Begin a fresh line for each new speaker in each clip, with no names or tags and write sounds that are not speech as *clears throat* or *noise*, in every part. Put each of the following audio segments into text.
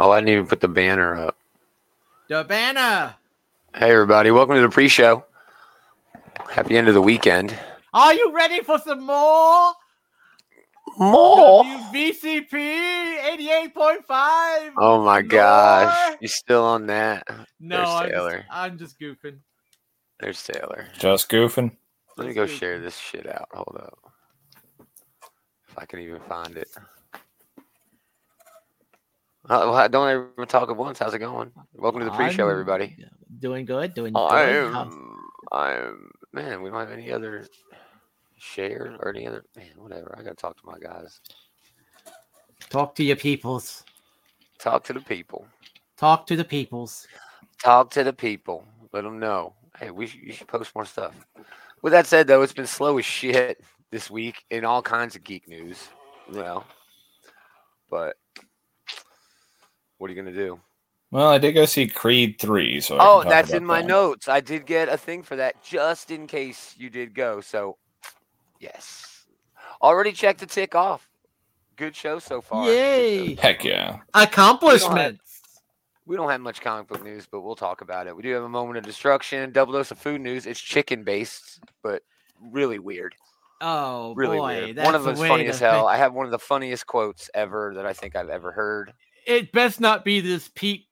Oh, I didn't even put the banner up.
The banner.
Hey, everybody. Welcome to the pre show. Happy end of the weekend.
Are you ready for some more?
More?
WVCP 88.5.
Oh, my gosh.
More?
You still on that?
no,
there's
I'm just, I'm just goofing.
There's Taylor.
Just goofing.
Let me go share this shit out. Hold up. If I can even find it. Well, don't ever talk at once. How's it going? Welcome to the pre show,
I'm
everybody.
Doing good. Doing
I
good. How-
am. I'm. Man, we don't have any other share or any other. Man, whatever. I got to talk to my guys.
Talk to your peoples.
Talk to the people.
Talk to the peoples.
Talk to the people. Let them know. Hey, we should, you should post more stuff. With that said, though, it's been slow as shit this week in all kinds of geek news. You know, but what are you gonna do?
Well, I did go see Creed 3, so I
Oh,
can
that's in my
that.
notes. I did get a thing for that just in case you did go. So, yes, already checked the tick off. Good show so far. Good show.
Yay!
Heck yeah.
Accomplishments.
We don't have much comic book news, but we'll talk about it. We do have a moment of destruction, double dose of food news. It's chicken based, but really weird.
Oh
Really
boy,
weird.
that's
One of
a
them's funny as hell.
think-
I have one of the funniest quotes ever that I think I've ever heard.
It best not be this peep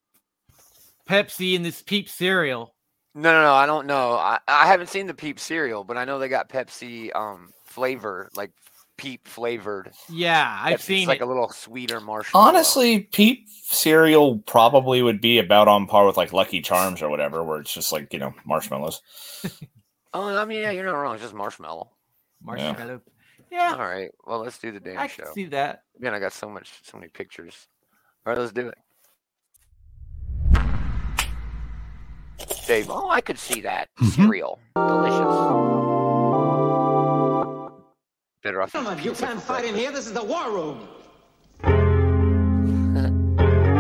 Pepsi and this peep cereal.
No, no, no. I don't know. I, I haven't seen the Peep cereal, but I know they got Pepsi um flavor, like Peep flavored.
Yeah, I've
Pepsi.
seen
it's like
it.
a little sweeter marshmallow.
Honestly, Peep cereal probably would be about on par with like Lucky Charms or whatever, where it's just like, you know, marshmallows. *laughs*
Oh, I mean, yeah, you're not wrong. It's just marshmallow.
marshmallow. Yeah,
All right. Well, let's do the damn
I
show.
can see that.
Man, I got so much, so many pictures. All right, let's do it. Dave, oh, I could see that mm-hmm. cereal, delicious. Better off.
Gentlemen, you can't fight in here. This is the war room. *laughs*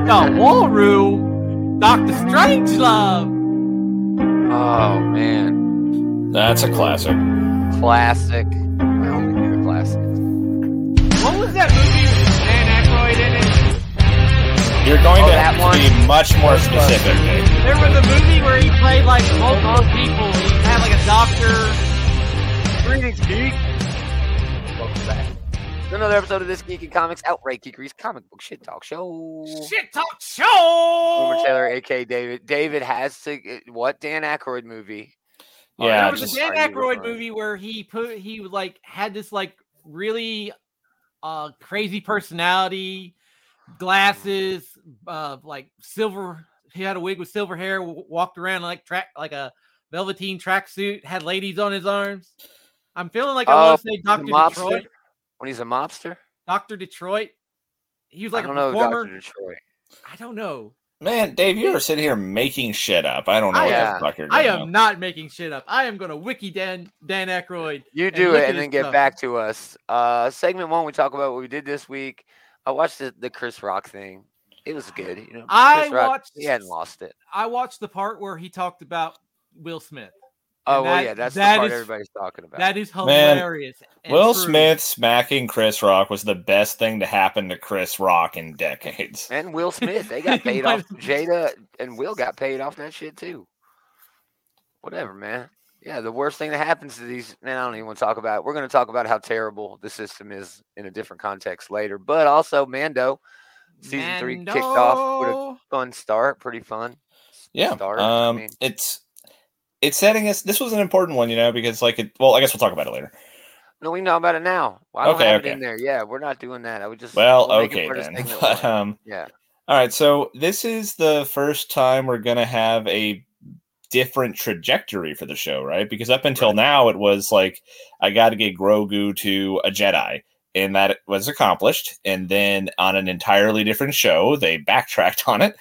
No, room? Doctor Strangelove.
Oh man,
That's a classic.
classic. I only knew the classic.
What was that
You're going
Oh,
to
that
have to be much more specific.
There was a movie where he played like multiple people. He had like a doctor.
Greetings, geek. Welcome back. to Another episode of this Geeky Comics Outright Geekery's comic book shit talk show.
Shit talk
Boomer
show.
Taylor, aka David. David has to what Dan Aykroyd movie? Oh,
Yeah,
there was
just-
a Dan
Are
Aykroyd movie where he put he like had this like really uh crazy personality, glasses, uh like silver. He had a wig with silver hair. Walked around like track like a velveteen tracksuit. Had ladies on his arms. I'm feeling like I
Oh,
want to say Doctor? Detroit.
When he's a mobster?
Doctor Detroit. He was like
I don't
a
know,
performer.
Doctor Detroit.
I don't know.
Man, Dave, you are sitting here making shit up. I don't know
I
what
am-
the fuck you're doing.
I
doing.
am not making shit up. I am gonna wiki Dan Dan Aykroyd.
You do
look
it and then get
stuff.
back to us. Uh segment one, we talk about what we did this week. I watched the, the Chris Rock thing. It was good. You know,
I
Chris Rock,
watched-
he hadn't lost it.
I watched the part where he talked about Will Smith.
Oh well,
that-
yeah, that's
that
the part
is-
everybody's talking about.
That is hilarious. and
Will
true.
Smith smacking Chris Rock was the best thing to happen to Chris Rock in decades. *laughs*
and Will Smith, they *laughs* got paid off. Jada and Will got paid off that shit too. Whatever, man. Yeah, the worst thing that happens to these, man, I don't even want to talk about. It. We're going to talk about how terrible the system is in a different context later. But also, Mando season three kicked off with a fun start, pretty fun.
Yeah.
start. I
Um
mean-
it's it's setting us this was an important one, you know, because like it well, I guess we'll talk about it later.
No, we know about it now. Well, I don't
Okay,
have
okay.
it in there. Yeah, we're not doing that. I would just
Well,
we'll
okay then. *laughs* But um
yeah,
all right, so this is the first time we're gonna have a different trajectory for the show, right? Because up until
Right.
now it was like I gotta get Grogu to a Jedi. And that was accomplished. And then on an entirely different show, they backtracked on it.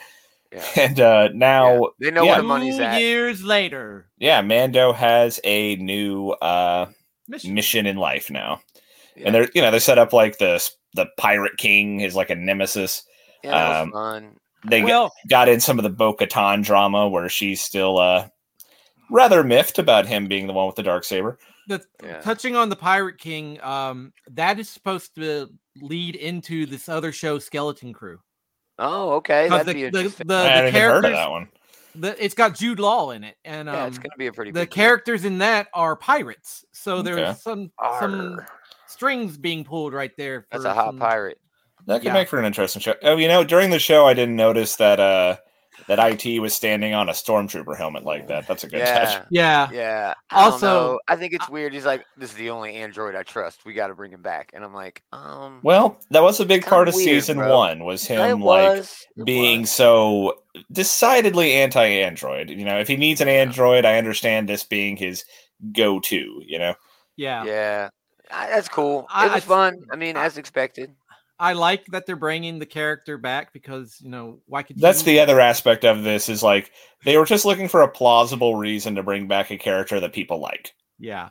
yeah. *laughs*
And uh now
yeah. They know
yeah.
where the money's
Two
at.
years later.
yeah, Mando has a new uh
Mission.
mission in life now.
Yeah.
And they're you know, they set up like the the Pirate King is like a nemesis.
Yeah, that was
um,
fun.
They
Well,
got in some of the Bo Katan drama where she's still uh rather miffed about him being the one with the dark saber.
the,
Yeah.
touching on the Pirate King, um, that is supposed to lead into this other show, Skeleton Crew.
Oh, okay. That'd
the,
be
the,
interesting.
the,
I
the
hadn't even heard of
characters,
that one.
the, it's got Jude Law in it, and
yeah,
um,
it's gonna be a pretty
the
big deal.
characters in that are pirates. So there's some some
Arr,
strings being pulled right there.
That's a hot
some-
pirate.
That could
Yeah.
make for an interesting show. Oh, you know, during the show, I didn't notice that uh that IG was standing on a stormtrooper helmet like that. That's a good touch.
Yeah,
Yeah,
yeah. I
Also-
I think it's weird. He's like, "This is the only android I trust. We got to bring him back." And I'm like, um,
Well, that was a big part of
weird,
season
bro.
one was him like
was, it
being
was.
so decidedly anti-android. You know, if he needs an android, I understand this being his go-to. You know,
yeah,
Yeah, I- that's cool.
I-
It was
I-
fun. I mean,
I-
as expected.
I like that they're bringing the character back because you know why could
that's
you,
the other aspect of this is like they were just looking for a plausible reason to bring back a character that people like.
yeah.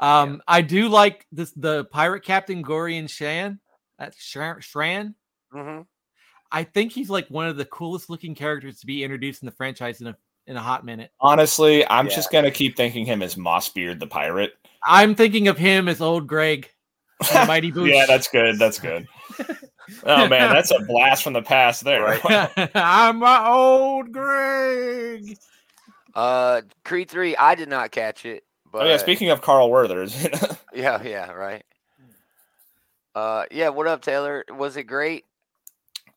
Um, I do like this the pirate captain Gorian Shan. That's Shran. Shran.
hmm
I think he's like one of the coolest looking characters to be introduced in the franchise in a in a hot minute.
Honestly, I'm
Yeah.
just gonna keep thinking him as Mossbeard the pirate.
I'm thinking of him as old Greg, from Mighty Boosh.
yeah, that's good. That's good. oh man, *laughs* that's a blast from the past there.
Right. *laughs*
I'm my old Greg.
Uh, Creed three. I did not catch it, but
oh yeah, speaking of Carl Werthers, *laughs*
yeah, yeah, right. Uh, yeah. What up, Taylor? Was it great?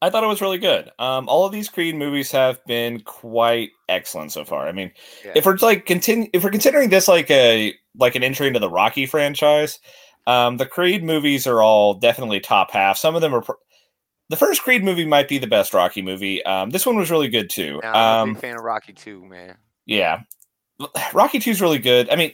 I thought it was really good. Um, all of these Creed movies have been quite excellent so far. I mean,
Yeah.
if we're like continue, if we're considering this like a like an entry into the Rocky franchise, um, the Creed movies are all definitely top half. Some of them are. Pr- the first Creed movie might be the best Rocky movie. Um, this one was really good too.
Now, I'm a
Um,
big fan of Rocky too, man.
yeah, Rocky Two is really good. I mean,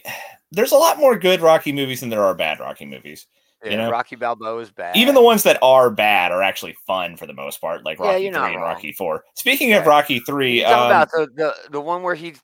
there's a lot more good Rocky movies than there are bad Rocky movies.
Yeah,
you know,
Rocky Balboa is bad.
Even the ones that are bad are actually fun for the most part, like Rocky
you're
Three and
wrong.
Rocky Four. Speaking of Rocky Three, um,
about the, the the one where he,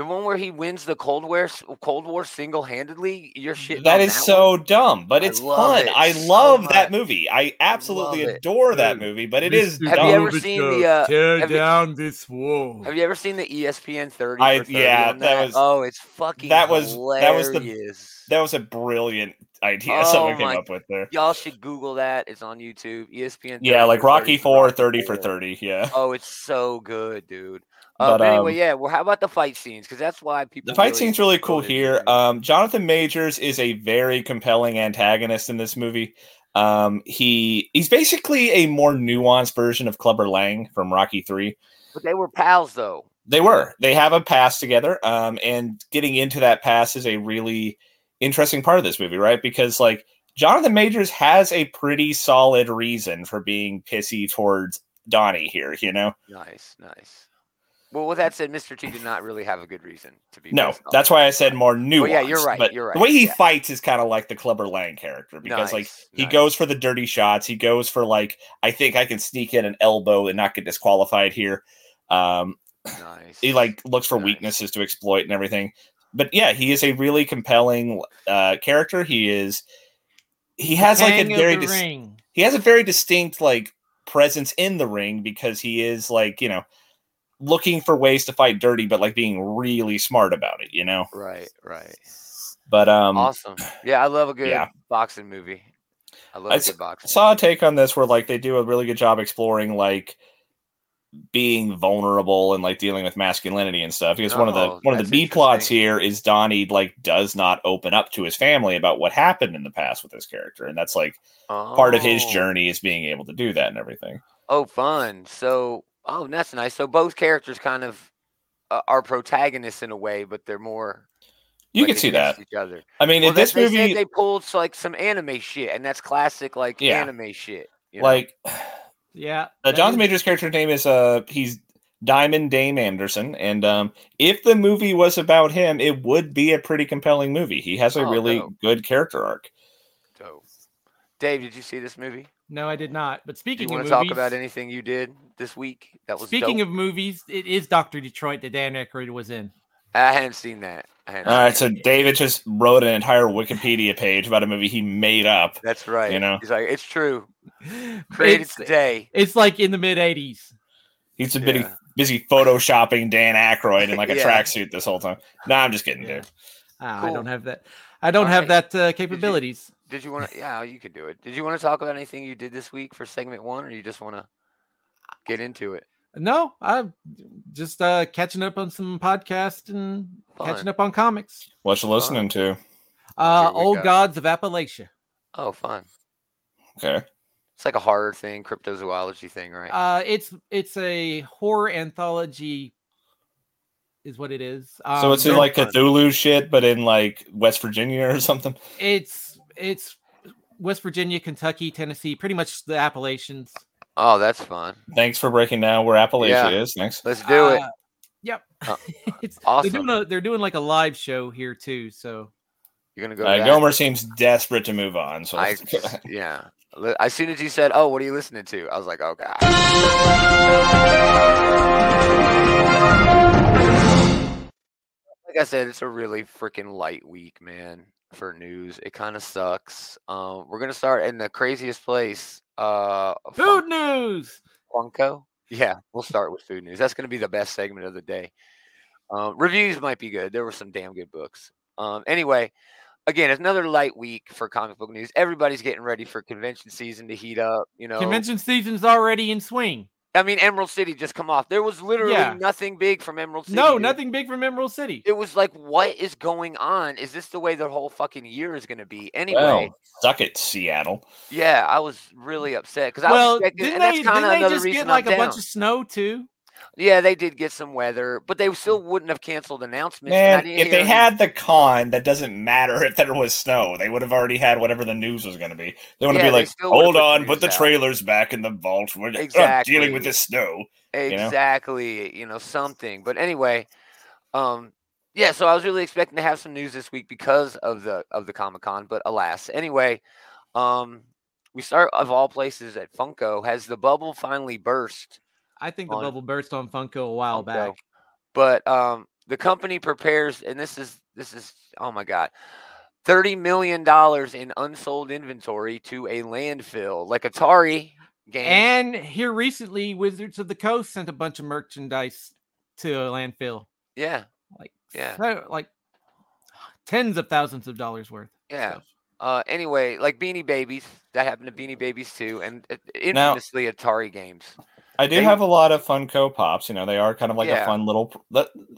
the one where he wins the Cold War Cold War single handedly. You're shit.
that is so dumb, but
I
it's
love
fun.
it
I
so
love that
much.
movie. I absolutely
love it.
adore that
Dude,
movie, but it is
Have
dumb.
you ever seen the, uh,
tear
have you-
down this wall?
Have you ever seen the ESPN 30?
I-
30
yeah,
on
that was-
Oh, it's fucking.
that was- that was the- that was a brilliant idea *laughs*
Oh
someone came
my-
up with there.
Y'all should Google that. It's on YouTube. ESPN.
Yeah, like Rocky
30 for
Four, 30 for 30. Yeah.
Oh, it's so good, dude. Uh,
But,
anyway,
um,
yeah. Well, how about the fight scenes? Because that's why people.
The fight
really
scene's really cool here. Um, Jonathan Majors is a very compelling antagonist in this movie. Um, he he's basically a more nuanced version of Clubber Lang from Rocky Three.
but they were pals, though.
They were. They have a past together. Um, and getting into that past is a really interesting part of this movie, right? Because like Jonathan Majors has a pretty solid reason for being pissy towards Donnie here, you know?
Nice, nice. Well, with that said, Mr. T did not really have a good reason to be.
No, that's why I said more nuanced.
Well, yeah, you're right,
But
you're right.
the way he
yeah.
fights is kind of like the Clubber Lang character because like he
nice.
goes for the dirty shots. He goes for like I think I can sneak in an elbow and not get disqualified here. Um,
Nice.
he like looks for
Nice.
weaknesses to exploit and everything. But yeah, he is a really compelling uh, character. He is. He has like a very
the
dis-
ring.
he has a very distinct like presence in the ring because he is like you know looking for ways to fight dirty, but like being really smart about it. You know.
Right, right.
But um,
awesome. Yeah, I love a good
yeah.
boxing movie. I love
I
a good boxing.
I saw a take on this where like they do a really good job exploring like being vulnerable and like dealing with masculinity and stuff because one of the one of the b plots here is donnie like does not open up to his family about what happened in the past with his character and that's like part of his
Oh.
journey is being able to do that and everything
Oh, fun. So, oh, that's nice. So both characters kind of uh, are protagonists in a way, but they're more.
you
like,
can see that
each other.
i mean
Well,
if this
they
movie
they pulled like some anime shit, and that's classic like
Yeah.
anime shit. you know?
like
Yeah. *sighs*
uh,
that
jonathan
is-
major's character name is uh he's damian dame anderson and um if the movie was about him it would be a pretty compelling movie he has a
Oh,
really
dope.
good character arc
Dope. Dave, did you see this movie?
No, I did not. But
Do you
speaking
want
of
to talk
movies,
about anything you did this week that was
speaking
dope?
of movies, it is Doctor Detroit that Dan Aykroyd was in.
I hadn't seen that. Hadn't
All right, so
seen that.
David just wrote an entire Wikipedia page about a movie he made up.
That's right.
You know?
he's like, it's true. *laughs* Created
It's,
today.
it's like in the mid '80s.
He's been busy,
Yeah.
busy photoshopping Dan Aykroyd in like a *laughs*
Yeah.
tracksuit this whole time. No, I'm just kidding,
Yeah.
dude.
Ah, I don't have that. I don't
All
have
right.
that uh, capabilities.
Did you want to? Yeah, you could do it. Did you want to talk about anything you did this week for segment one, or you just want to? get into it.
No, I'm just uh catching up on some podcasts and catching up on comics.
What you listening to?
Uh Old
go.
Gods of Appalachia.
Oh, fun.
Okay.
It's like a horror thing, cryptozoology thing, right?
Uh it's it's a horror anthology is what it is.
so
Um,
it's in
they're-
like Cthulhu shit, but in like West Virginia or something.
it's it's West Virginia, Kentucky, Tennessee, pretty much the Appalachians.
oh, that's fun.
Thanks for breaking down where Appalachia
Yeah.
is. Thanks.
Let's do it.
Uh, Yep.
Uh, *laughs*
it's
awesome.
they're doing a they're doing like a live show here too. So
You're gonna go.
Uh. Gomer seems desperate to move on. So
I yeah. As soon as you said, "Oh, what are you listening to?" I was like, "Oh God." Like I said, it's a really freaking light week, man, for news. It kind of sucks. Um, we're gonna start in the craziest place. Uh,
food news.
Funko. Yeah, we'll start with food news. That's to be the best segment of the day. Um, reviews might be good. There were some damn good books. Um, anyway, again, it's another light week for comic book news. Everybody's getting ready for convention season to heat up. You know,
Convention season's already in swing.
I mean, Emerald City just come off. There was literally
Yeah.
nothing big from Emerald City.
No,
dude.
nothing big from Emerald City.
It was like, what is going on? Is this the way the whole fucking year is going to be? Anyway,
well, suck it, Seattle.
yeah, I was really upset because I
well,
was expecting,
didn't they, didn't they just get like
I'm
a bunch of snow too?
Yeah, they did get some weather, but they still wouldn't have canceled announcements.
Man, if they had the con, that doesn't matter *laughs* if there was snow. They would have already had whatever the news was going to be. They want to
Yeah,
be like, hold on, put the
out."
trailers back in the vault. We're
Exactly.
dealing with this snow. know?
exactly, you know, something. But anyway, um, yeah. So I was really expecting to have some news this week because of the of the Comic Con, but alas. Anyway, um, we start of all places at Funko. Has the bubble finally burst?
I think the
On
bubble burst on Funko a while
Funko.
back.
But um, the company prepares, and this is this is oh my god, thirty million dollars in unsold inventory to a landfill, like Atari games.
And here recently, Wizards of the Coast sent a bunch of merchandise to a landfill,
yeah,
like
Yeah.
so- like tens of thousands of dollars worth.
yeah.
So,
Uh, anyway, like Beanie Babies, that happened to Beanie Babies too, and uh,
Now-
infamously Atari games.
I do
They-
have a lot of Funko Pops. You know, they are kind of like
Yeah.
a fun little.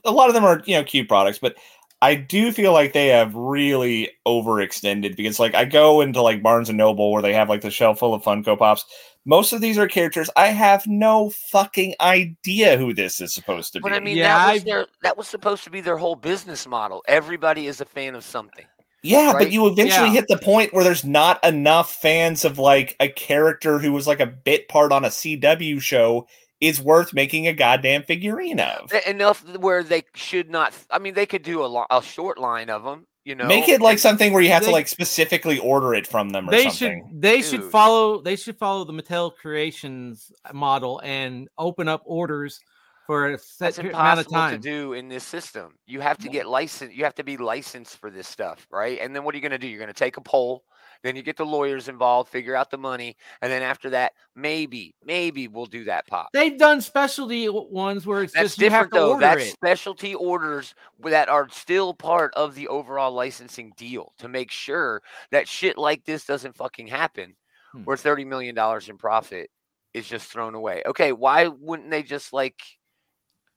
A lot of them are you know cute products, but I do feel like they have really overextended because like I go into like Barnes and Noble where they have like the shelf full of Funko Pops. Most of these are characters I have no fucking idea who this is supposed to be.
But I mean,
Yeah,
that was
I've-
their that was supposed to be their whole business model. Everybody is a fan of something.
Yeah,
right?
but you eventually
Yeah.
hit the point where there's not enough fans of like a character who was like a bit part on a CW show is worth making a goddamn figurine of.
Enough where they should not. I mean, they could do a, lo- a short line of them. You know,
Make it like something where you have to like specifically order it from them or
they
something.
should they should follow they should follow the Mattel Creations model and open up orders for a set
That's
amount of
impossible to do in this system. You have to get licensed. You have to be licensed for this stuff, right? And then what are you going to do? You're going to take a poll. Then you get the lawyers involved, figure out the money, and then after that, maybe, maybe we'll do that pop.
They've done specialty ones where it's
That's
just you have
different though. That's
it.
specialty orders that are still part of the overall licensing deal to make sure that shit like this doesn't fucking happen,
Hmm.
where thirty million dollars in profit is just thrown away. Okay, why wouldn't they just like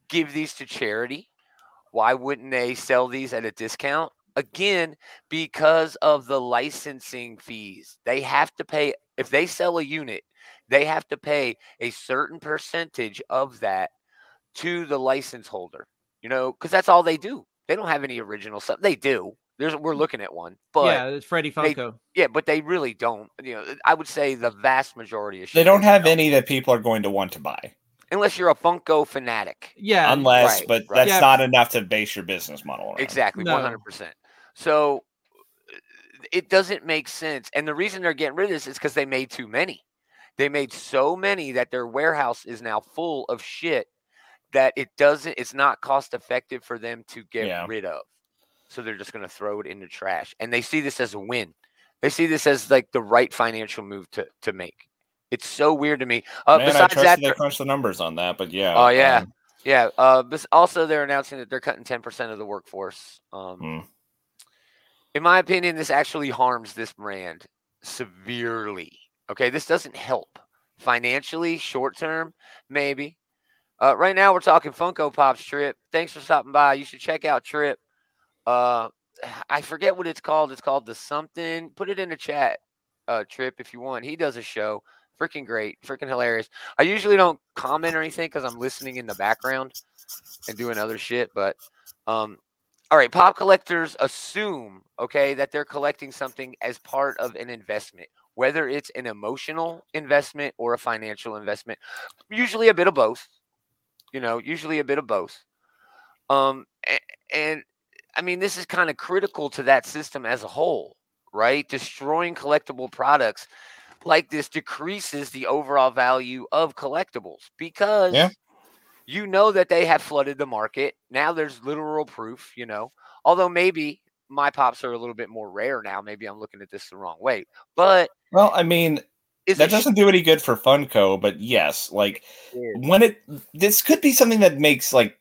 give these to charity? Why wouldn't they sell these at a discount? Again, because of the licensing fees. They have to pay if they sell a unit, they have to pay a certain percentage of that to the license holder. You know, because that's all they do. They don't have any original stuff. They do. There's we're looking at one, but
yeah, it's Freddie
they-
Funko.
yeah, but they really don't. You know, I would say the vast majority of
They don't have
sell,
any that people are going to want to buy,
unless you're a Funko fanatic.
yeah,
unless,
right,
but
right.
that's
Yeah.
not enough to base your business model around.
Exactly,
No.
one hundred percent. So it doesn't make sense, and the reason they're getting rid of this is because they made too many. They made so many that their warehouse is now full of shit that it doesn't. It's not cost effective for them to get
Yeah.
rid of. So they're just going to throw it in the trash, and they see this as a win. They see this as like the right financial move to to make. It's so weird to me. Uh,
Man, I
besides
trusted
that,
they crunched the numbers on that, but yeah.
Oh, yeah.
um,
Yeah. Uh, but also, they're announcing that they're cutting ten percent of the workforce. Um,
Hmm.
In my opinion, this actually harms this brand severely. Okay, this doesn't help. financially, short term, maybe. Uh, right now, we're talking Funko Pops Trip. Thanks for stopping by. You should check out Trip. Uh, I forget what it's called. It's called the something. Put it in the chat, uh, Trip, if you want. He does a show. Freaking great. Freaking hilarious. I usually don't comment or anything because I'm listening in the background and doing other shit. But um, all right, pop collectors assume, okay, that they're collecting something as part of an investment, whether it's an emotional investment or a financial investment. Usually a bit of both. You know, usually a bit of both. Um, and, and I mean, this is kind of critical to that system as a whole, right? Destroying collectible products like this decreases the overall value of collectibles because
Yeah.
you know that they have flooded the market. Now there's literal proof, you know. Although maybe my pops are a little bit more rare now. Maybe I'm looking at this the wrong way. But
Well, I mean,
is
that doesn't do any good for Funko, but yes, like when it this could be something that makes like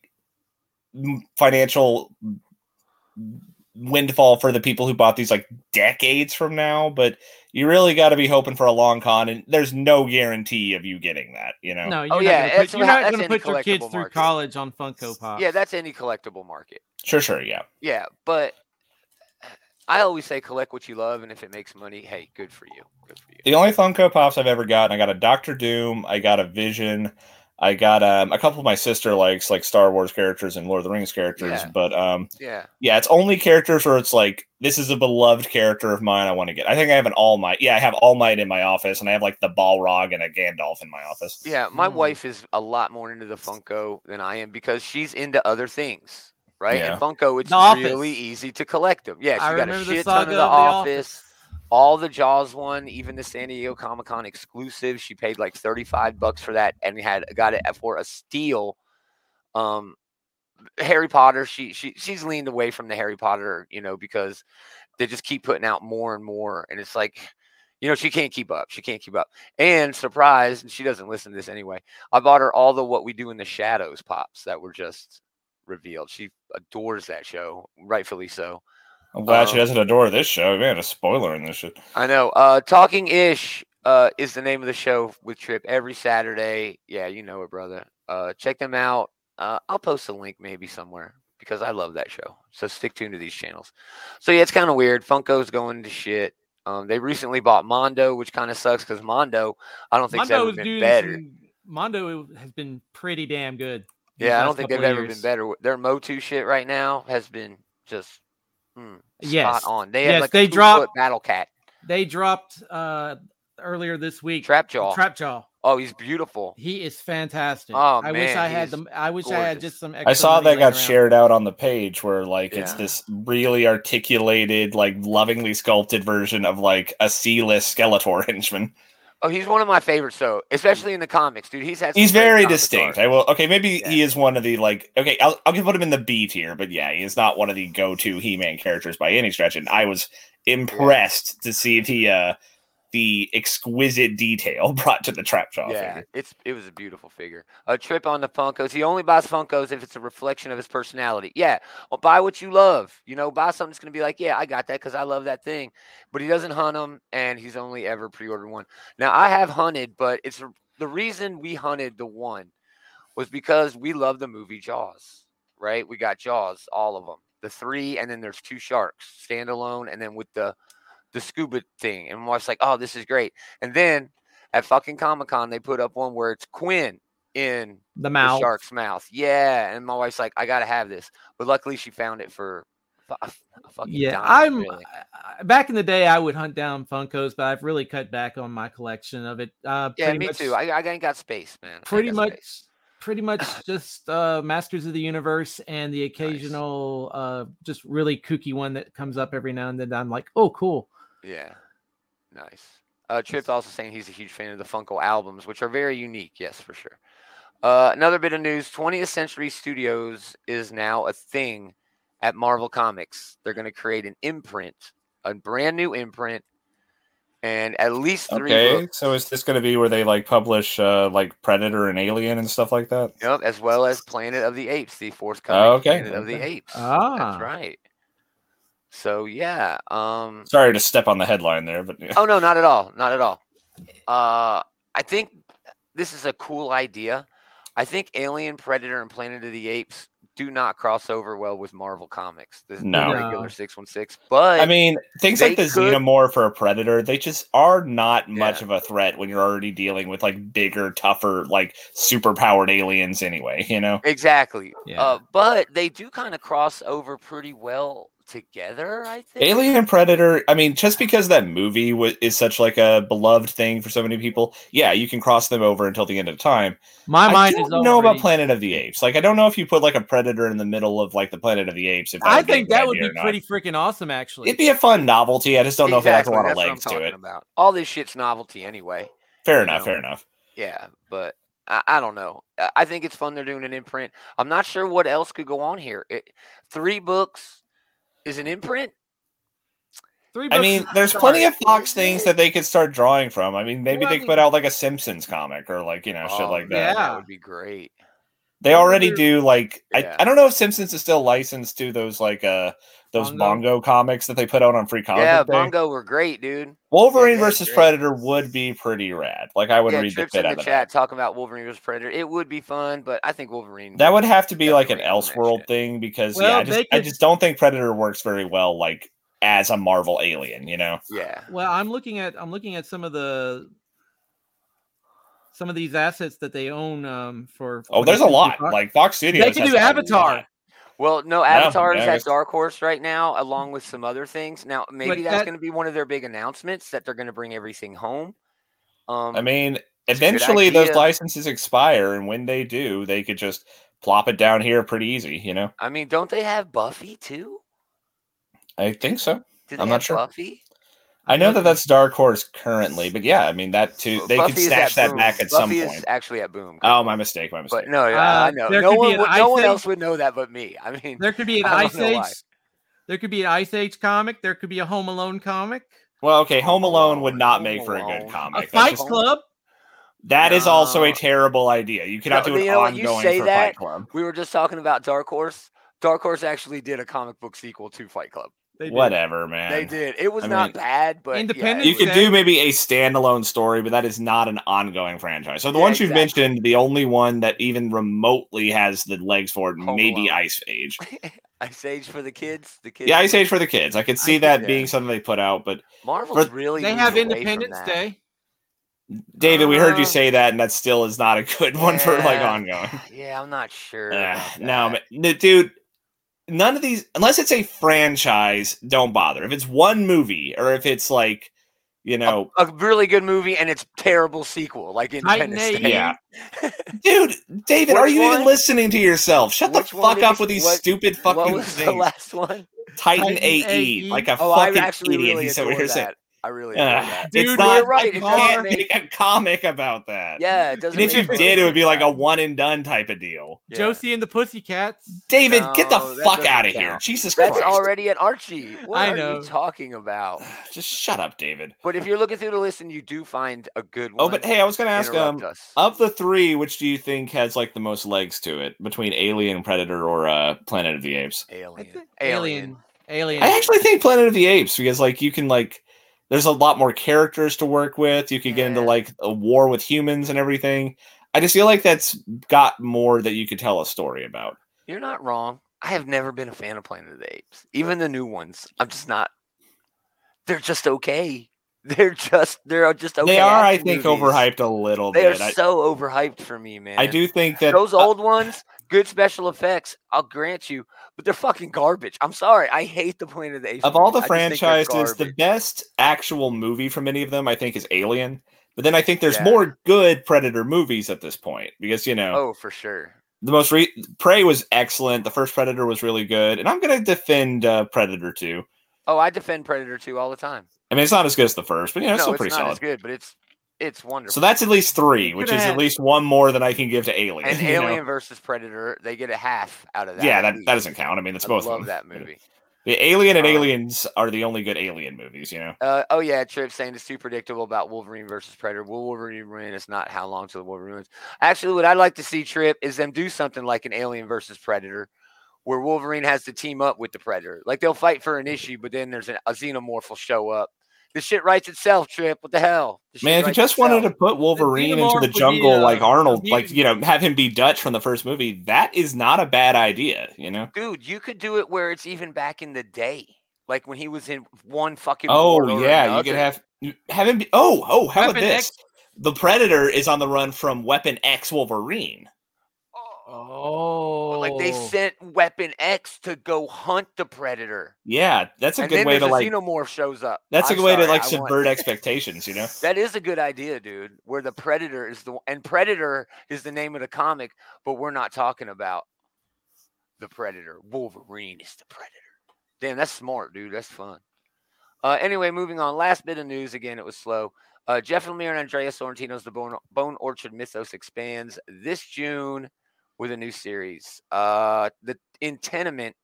financial windfall for the people who bought these like decades from now, but you really got to be hoping for a long con and there's no guarantee of you getting that, you know.
No, oh, you're
Oh,
not
yeah,
gonna put, you're not going to put your kids
collectible
through college on Funko Pop.
yeah, that's any collectible market.
Sure, sure, yeah.
Yeah, but I always say collect what you love, and if it makes money, hey, good for you. Good for you.
The only Funko Pops I've ever gotten, I got a Doctor Doom, I got a Vision, I got um, a couple of my sister likes like Star Wars characters and Lord of the Rings characters,
Yeah.
but um,
Yeah,
yeah, it's only characters where it's like this is a beloved character of mine. I want to get. I think I have an All Might. Yeah, I have All Might in my office, and I have like the Balrog and a Gandalf in my office.
yeah. My
Hmm.
wife is a lot more into the Funko than I am because she's into other things, right?
Yeah.
And Funko, it's
The
really easy to collect them. Yeah, she
I
got a shit ton of the
of The
Office. All the Jaws one, even the San Diego Comic Con exclusive, she paid like thirty five bucks for that, and had got it for a steal. Um, Harry Potter, she she she's leaned away from the Harry Potter, you know, because they just keep putting out more and more, and it's like, you know, she can't keep up. She can't keep up. And surprise, and she doesn't listen to this anyway. I bought her all the What We Do in the Shadows pops that were just revealed. She adores that show, rightfully so.
I'm glad she
Um,
doesn't adore this show. Man, a spoiler in this shit.
I know. Uh, Talking Ish uh, is the name of the show with Trip every Saturday. Yeah, you know it, brother. Uh, check them out. Uh, I'll post a link maybe somewhere because I love that show. So stick tuned to these channels. So yeah, it's kind of weird. Funko's going to shit. Um, they recently bought Mondo, which kind of sucks because Mondo, I don't think
Mondo
it's ever been better.
some- Mondo has been pretty damn good.
Yeah, I don't think they've ever
years.
been better. Their Motu shit right now has been just mm,
Yes.
spot on. They
Yes,
have like
they
a
dropped-
battle cat,
They dropped uh earlier this week.
Trapjaw.
Trapjaw.
oh, he's beautiful.
He is fantastic.
Oh,
I wish I
he
had
is
them. I wish I had just some.
I saw that got
around.
shared out on the page where like it's this really articulated, like lovingly sculpted version of like a C-list Skeletor *laughs* henchman.
Oh, he's one of my favorites, though, especially in the comics, dude. He's had.
He's very distinct.
art.
I will. Okay, maybe he is one of the like. Okay, I'll I'll put him in the B tier, but yeah, he is not one of the go-to He-Man characters by any stretch. And I was impressed to see the uh the exquisite detail *laughs* brought to the Trapjaw
Yeah,
figure.
it's it was a beautiful figure. A trip on the Funkos. He only buys Funkos if it's a reflection of his personality. Yeah, well, buy what you love. You know, buy something that's gonna be like, yeah, I got that because I love that thing. But he doesn't hunt them, and he's only ever pre-ordered one. Now I have hunted, but it's the reason we hunted the one was because we love the movie Jaws. Right? We got Jaws, all of them, the three, and then there's two sharks standalone, and then with the the scuba thing. And my wife's like, oh, this is great. And then at fucking Comic Con, they put up one where it's Quint in
The
the shark's mouth. Yeah. And my wife's like, I got to have this. But luckily, she found it for fu- a a
Yeah,
dime,
I'm
really.
Back in the day. I would hunt down Funkos, but I've really cut back on my collection of it. Uh,
Yeah, me
much,
too. I, I ain't got space, man.
Pretty much,
space.
pretty much just uh, Masters of the Universe and the occasional, uh, just really kooky one that comes up every now and then. I'm like, oh, cool.
Yeah. Nice. Uh, Trip also saying he's a huge fan of the Funko albums, which are very unique. Yes, for sure. Uh, another bit of news 20th Century Studios is now a thing at Marvel Comics. They're going to create an imprint, a brand new imprint, and at least three
Okay,
books.
so is this going to be where they like publish uh like Predator and Alien and stuff like that?
Yep, as well as Planet of the Apes, the forthcoming
Oh, okay,
Planet of the. Apes.
Ah.
That's right. So yeah, um,
Sorry to step on the headline there, but
Oh no, not at all, not at all. Uh, I think this is a cool idea. I think Alien, Predator, and Planet of the Apes do not cross over well with Marvel Comics. The, the
No.
regular six one six, but
I mean, things like the
could-
xenomorph or a predator, they just are not much
Yeah.
of a threat when you're already dealing with like bigger, tougher, like super powered aliens anyway, you know?
exactly.
Yeah.
Uh, but they do kind of cross over pretty well together. I think.
Alien and Predator, I mean, just because that movie wa is such like a beloved thing for so many people, yeah, you can cross them over until the end of time.
My
I
mind
don't
is
know about Planet of the Apes. Like, I don't know if you put like a predator in the middle of like the Planet of the Apes. If
I
would be a
think that would be pretty freaking awesome, actually.
It'd be a fun novelty. I just don't know if it has a lot of
that's what
legs to it.
About. All this shit's novelty anyway.
Fair enough.
know.
Fair enough.
Yeah, but I, I don't know. I- I think it's fun they're doing an imprint. I'm not sure what else could go on here. It, three books is an imprint.
Three
I mean, there's
start.
plenty of Fox things that they could start drawing from. I mean, maybe
Well,
they could put
mean-
out like a Simpsons comic or like you know shit
Oh,
like that.
Yeah.
that would be great.
They already do like
Yeah.
I, I don't know if Simpsons is still licensed to those like uh those
Bongo?
Bongo comics that they put out on Free Comic
yeah,
Book Day.
Bongo were great, dude.
Wolverine
Yeah,
versus
great.
Predator would be pretty rad. Like I would
yeah,
read the
trips
fit
in
out
the
of
chat
that.
talking about Wolverine versus Predator. It would be fun, but I think Wolverine.
That would have to be like an
Definitely on that
Elseworld thing because
Well,
yeah, I just
they
I just don't think Predator works very well like as a Marvel alien. You know,
Yeah,
Well, I'm looking at I'm looking at some of the some of these assets that they own um for
oh,
for
there's a lot.
Plus.
Like Fox Studios,
they can do Avatar.
Well, no,
Yeah,
Avatar is
yeah, I
at Dark Horse right now, along with some other things. Now, maybe that's
that-
going to be one of their big announcements that they're going to bring everything home. Um,
I mean,
It's a good
eventually those licenses expire, and when they do, they could just plop it down here pretty easy. You know,
I mean, don't they have Buffy too?
I think so.
Do they
I'm not
have
sure.
Buffy?
I know that that's Dark Horse currently, but yeah, I mean that too. They
Buffy
could
is
stash that
Boom.
back at
Buffy
some
is
point.
actually at Boom.
Oh, my mistake. My mistake.
but no, yeah,
Uh,
I know. No one,
an
would,
Ice
no one
Age-
else would know that but me. I mean,
There could be *laughs* an Ice Age.
why.
There could be an Ice Age comic. There could be a Home Alone comic.
Well, okay, Home
Home
Alone would not
Home
make for a
Alone.
good
A
comic. That's
Fight
just-
Club.
that is also a terrible idea. You cannot
No,
do an
you know what, you
ongoing
say
for
that,
Fight Club.
we were just talking about Dark Horse. Dark Horse actually did a comic book sequel to Fight Club.
They did.
Whatever, man.
They did. It was
I
not
mean,
bad, but yeah,
Independence
it
You could do maybe a standalone story, but that is not an ongoing franchise. So the
Yeah,
ones you've mentioned, the only one that even remotely has the legs for it,
Home
maybe
Alone.
Ice Age. *laughs*
Ice Age for the kids. The kids.
Yeah, Ice Age for the kids. I could see
Ice
that
Age,
being
yeah.
something they put out, but
Marvel's
for-
really.
They have Independence. Day.
David, we heard you
Uh,
say that, and that still is not a good *laughs* one for like ongoing. *sighs*
Yeah, I'm not sure.
Uh, no,
that.
no, dude. None of these, unless it's a franchise, don't bother. If it's one movie, or if it's like, you know,
a really good movie and it's terrible sequel, like
Titan
Independence
A,
Day.
yeah. *laughs* dude, David, are you
one?
even listening to yourself? Shut
Which
the fuck
did
up
you-
with these
what-
stupid
What
fucking
was the last one?
Titan,
Titan
AE,
AE?
like a
Oh, I
fucking
actually
idiot.
really
He's over here saying,
that. I really adore
"Ugh,
that.
Dude,
it's
you're
not
right,
You
it
can't
doesn't
make a comic about that.
Yeah, it doesn't.
And if
make
you
sense.
did, it would be like a one and done type of deal.
Yeah.
Josie and the Pussycats.
David, get the fuck out of here.
count.
Jesus
That's
Christ.
That's already at Archie. What
I
are
know.
you talking about? *sighs*
Just shut up, David.
But if you're looking through the list and you do find a good one,
Oh, but hey, I was going to ask
interrupt
um
us.
of the three, which do you think has like the most legs to it between Alien, Predator, or uh, Planet of the Apes?
Alien.
I
Alien.
Alien.
I actually think Planet of the Apes because like you can like there's a lot more characters to work with. You can get into like a war with humans and everything. I just feel like that's got more that you could tell a story about.
You're not wrong. I have never been a fan of Planet of the Apes, even the new ones. I'm just not. They're just okay. *laughs* They're just they're just okay.
they are, I think,
movies.
overhyped a little bit.
They are
bit. I,
so overhyped for me, man.
I do think that
Those
uh,
old ones, good special effects. I'll grant you, but they're fucking garbage. I'm sorry. I hate the Planet of the Apes.
of all the
movies. I just think they're
franchises, the best actual movie from any of them, I think, is Alien. But then I think there's
Yeah.
more good Predator movies at this point because you know
Oh, for sure.
the most re- Prey was excellent. The first Predator was really good, and I'm gonna defend uh, Predator 2.
Oh, I defend Predator 2 all the time.
I mean, it's not as good as the first, but you know, it's
no,
still
it's
pretty
not
solid.
as good, but it's it's wonderful.
So that's at least three, which is at least one more than I can give to Alien.
and *laughs*
you know?
Alien versus Predator, they get a half out of that.
yeah, that, that doesn't count. I mean, it's
I
both
love
of them.
that *laughs* movie.
The Alien and
Uh,
Aliens are the only good Alien movies. You know,
Uh, oh yeah, Trip saying it's too predictable about Wolverine versus Predator. Will Wolverine win? It's not how long till the Wolverine wins. Actually, what I'd like to see Trip is them do something like an Alien versus Predator, where Wolverine has to team up with the Predator. Like they'll fight for an issue, but then there's an, a xenomorph will show up This shit writes itself, Trip. What the hell? Shit
Man, if you just wanted to put Wolverine into the jungle like
uh,
Arnold,
a
like you know, have him be Dutch from the first movie, that is not a bad idea, you know.
dude, you could do it where it's even back in the day, like when he was in one fucking.
Oh yeah, you could have have him be. Oh oh, how about this?
X.
The Predator is on the run from Weapon X Wolverine.
Oh,
Like they sent Weapon X to go hunt the predator,
Yeah, that's a
and
good way to like.
xenomorph shows up.
That's a good way to like
I want-
subvert *laughs* expectations, you know.
That is a good idea, dude. Where the predator is the and predator is the name of the comic, but we're not talking about the predator. Wolverine is the predator. Damn, that's smart, dude. That's fun. Uh, anyway, moving on. Last bit of news. Again, it was slow. Uh, Jeff Lemire and Andrea Sorrentino's The Bone, Bone Orchard Mythos expands this June with a new series. Uh, the in Tenement,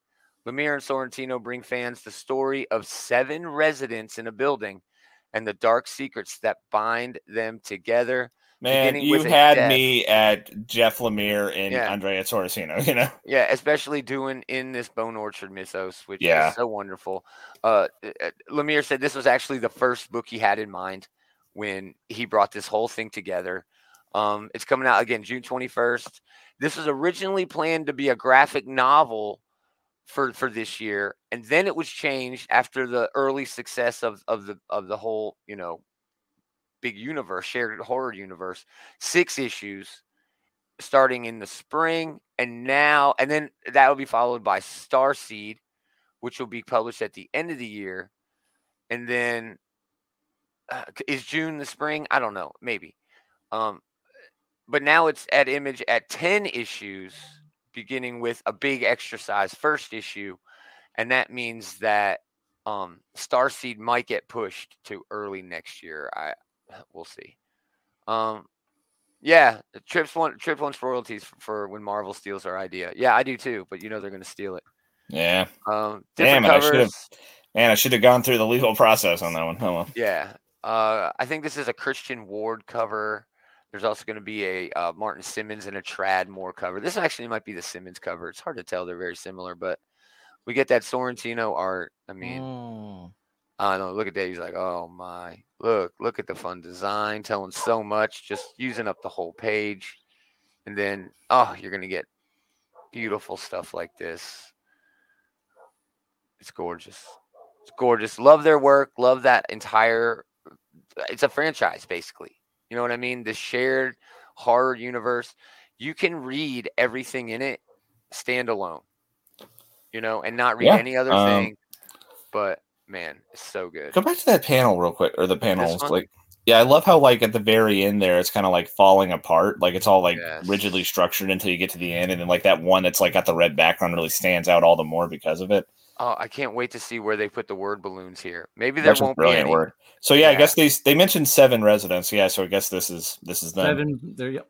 Lemire and Sorrentino bring fans the story of seven residents in a building and the dark secrets that bind them together.
Man, you had
death.
me at Jeff Lemire and
Yeah.
Andrea Sorrentino, *laughs* you know.
Yeah, especially doing in this Bone Orchard mythos, which
Yeah.
is so wonderful. Uh, uh, Lemire said this was actually the first book he had in mind when he brought this whole thing together. Um, it's coming out again June 21st. This was originally planned to be a graphic novel for for this year, and then it was changed after the early success of of the of the whole you know big universe, shared horror universe. Six issues starting in the spring and now and then that will be followed by star seed which will be published at the end of the year and then uh, is june the spring i don't know maybe um but now it's at image at 10 issues beginning with a big extra size first issue and that means that um star seed might get pushed to early next year i *sighs* we'll see um yeah, Trips want Trip wants royalties for, for when Marvel steals our idea. Yeah, I do too, but you know they're going to steal it.
Yeah.
Um,
Damn
different
it, I should've-
covers.
Man, I should have gone through the legal process on that one. Oh well.
Yeah, uh, I think this is a Christian Ward cover. There's also going to be a uh, Martin Simmonds and a Tradd Moore cover. This actually might be the Simmons cover. It's hard to tell; they're very similar, but we get that Sorrentino art. I mean,
Mm.
I don't know. Look at that. He's like, oh my, look, look at the fun design, telling so much, just using up the whole page. And then, oh, you're going to get beautiful stuff like this. It's gorgeous. It's gorgeous. Love their work. Love that entire, it's a franchise, basically. You know what I mean? The shared horror universe. You can read everything in it standalone, you know, and not read
Yeah,
any other
um,
thing. But man, it's so good.
Go back to that panel real quick, or the panels. Like, yeah, I love how like at the very end there, it's kind of like falling apart. Like it's all like
Yes.
rigidly structured until you get to the end, and then like that one that's like got the red background really stands out all the more because of it.
Oh, I can't wait to see where they put the word balloons here. Maybe there
That's a
won't be
brilliant
any.
word. So yeah, I guess they they mentioned seven residents. Yeah, so I guess this is this is them.
Seven there. Yep.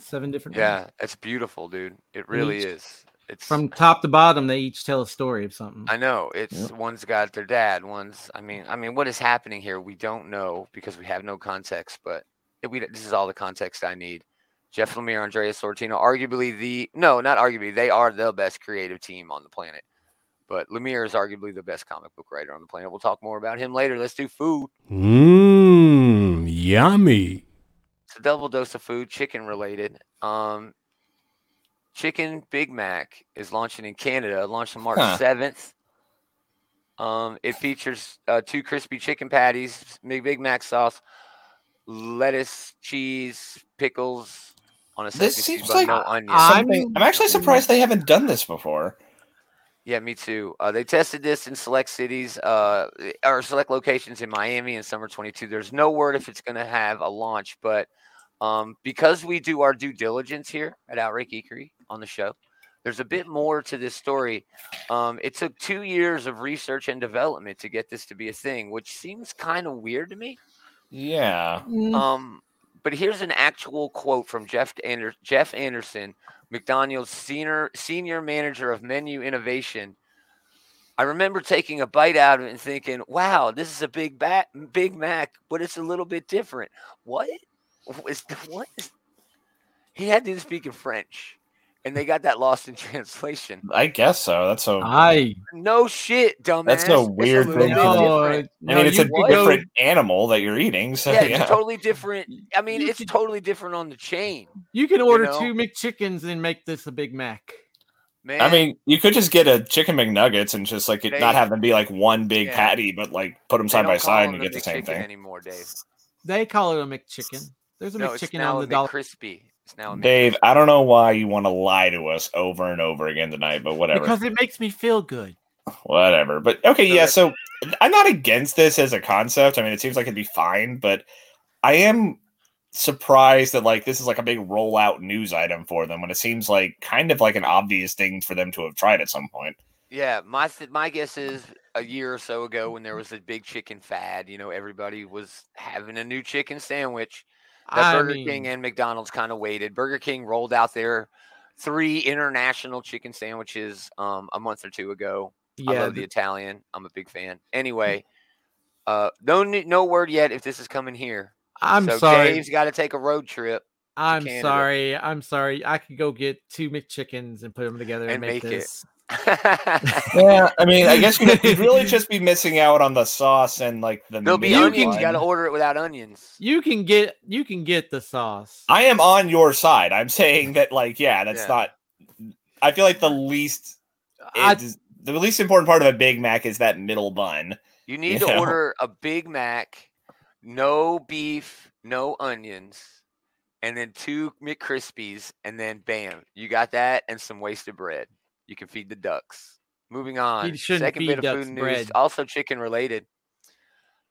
Seven different. ones.
Yeah, it's beautiful, dude. It really
each-
is. It's
From top to bottom, they each tell a story of something.
I know it's one's got their dad. One's I mean I mean what is happening here? We don't know because we have no context. But it- we this is all the context I need. Jeff Lemire, Andrea Sorrentino, arguably the no, not arguably, they are the best creative team on the planet. But Lemire is arguably the best comic book writer on the planet. We'll talk more about him later. Let's do food.
Mmm, yummy.
It's a double dose of food, chicken related. Um, chicken Big Mac is launching in Canada. It launched on March
Huh.
seventh. Um, it features uh, two crispy chicken patties, Big Big Mac sauce, lettuce, cheese, pickles on a
This
sesame seed
seems like
no onions.
I'm-
Something- I'm actually surprised they haven't done this before.
Yeah, me too. Uh, they tested this in select cities uh, or select locations in Miami in summer 22. There's no word if it's going to have a launch, but um, because we do our due diligence here at Outright Geekery on the show, there's a bit more to this story. Um, it took two years of research and development to get this to be a thing, which seems kind of weird to me.
Yeah.
Mm,
Um, but here's an actual quote from Jeff Ander- Jeff Anderson, McDonald's senior senior manager of menu innovation. I remember taking a bite out of it and thinking, "Wow, this is a big bat, Big Mac, but it's a little bit different." What? Is what? Is, he had to speak in French, and they got that lost in *laughs* translation.
I guess so. That's so.
I
No shit, dumbass.
That's a
It's
weird thing
bit
to do.
no.
I mean, it's a
could go-
different animal that you're eating. So
Yeah,
yeah,
totally different. I mean,
You
it's
could-
totally different on the chain,
You can order
know?
two McChickens and make this a Big Mac.
man.
I mean, you could just get a chicken McNuggets and just like it,
They-
not have them be like one big
Yeah.
patty, but like put them
They
side by side and you get the same thing.
anymore, Dave.
They call it a McChicken. There's a
No, it's
McChicken
now
on
a
the dollar.
McCrispy. It's now
Dave, I don't know why you want to lie to us over and over again tonight, but whatever.
Because it makes me feel good.
whatever. But okay, yeah. So I'm not against this as a concept. I mean, it seems like it'd be fine, but I am surprised that like this is like a big rollout news item for them when it seems like kind of like an obvious thing for them to have tried at some point.
Yeah, my th- my guess is a year or so ago when there was a big chicken fad. You know, everybody was having a new chicken sandwich. That
I
Burger
mean,
King and McDonald's kind of waited. Burger King rolled out their three international chicken sandwiches um, a month or two ago. I
yeah,
love the
the-
Italian. I'm a big fan. Anyway, uh, no no word yet if this is coming here.
I'm
so
sorry.
Dave's got to take a road trip
I'm sorry. I'm sorry. I could go get two McChickens and put them together and,
And
make,
make it.
This. *laughs*
Yeah, I mean, I guess you'd, you'd really *laughs* just be missing out on the sauce and like the.
There'll be
meat
You
onions. You got to order it without onions.
You can get you can get the sauce.
I am on your side. I'm saying that, like, yeah, that's
Yeah.
not. I feel like the least,
I-
is, the least important part of a Big Mac is that middle bun.
You need
You
to
know?
order a Big Mac, no beef, no onions, and then two McCrispies, and then bam, you got that and some wasted bread. You can feed the ducks. Moving on.
shouldn't
Second
feed
bit of
ducks
food news, also chicken related.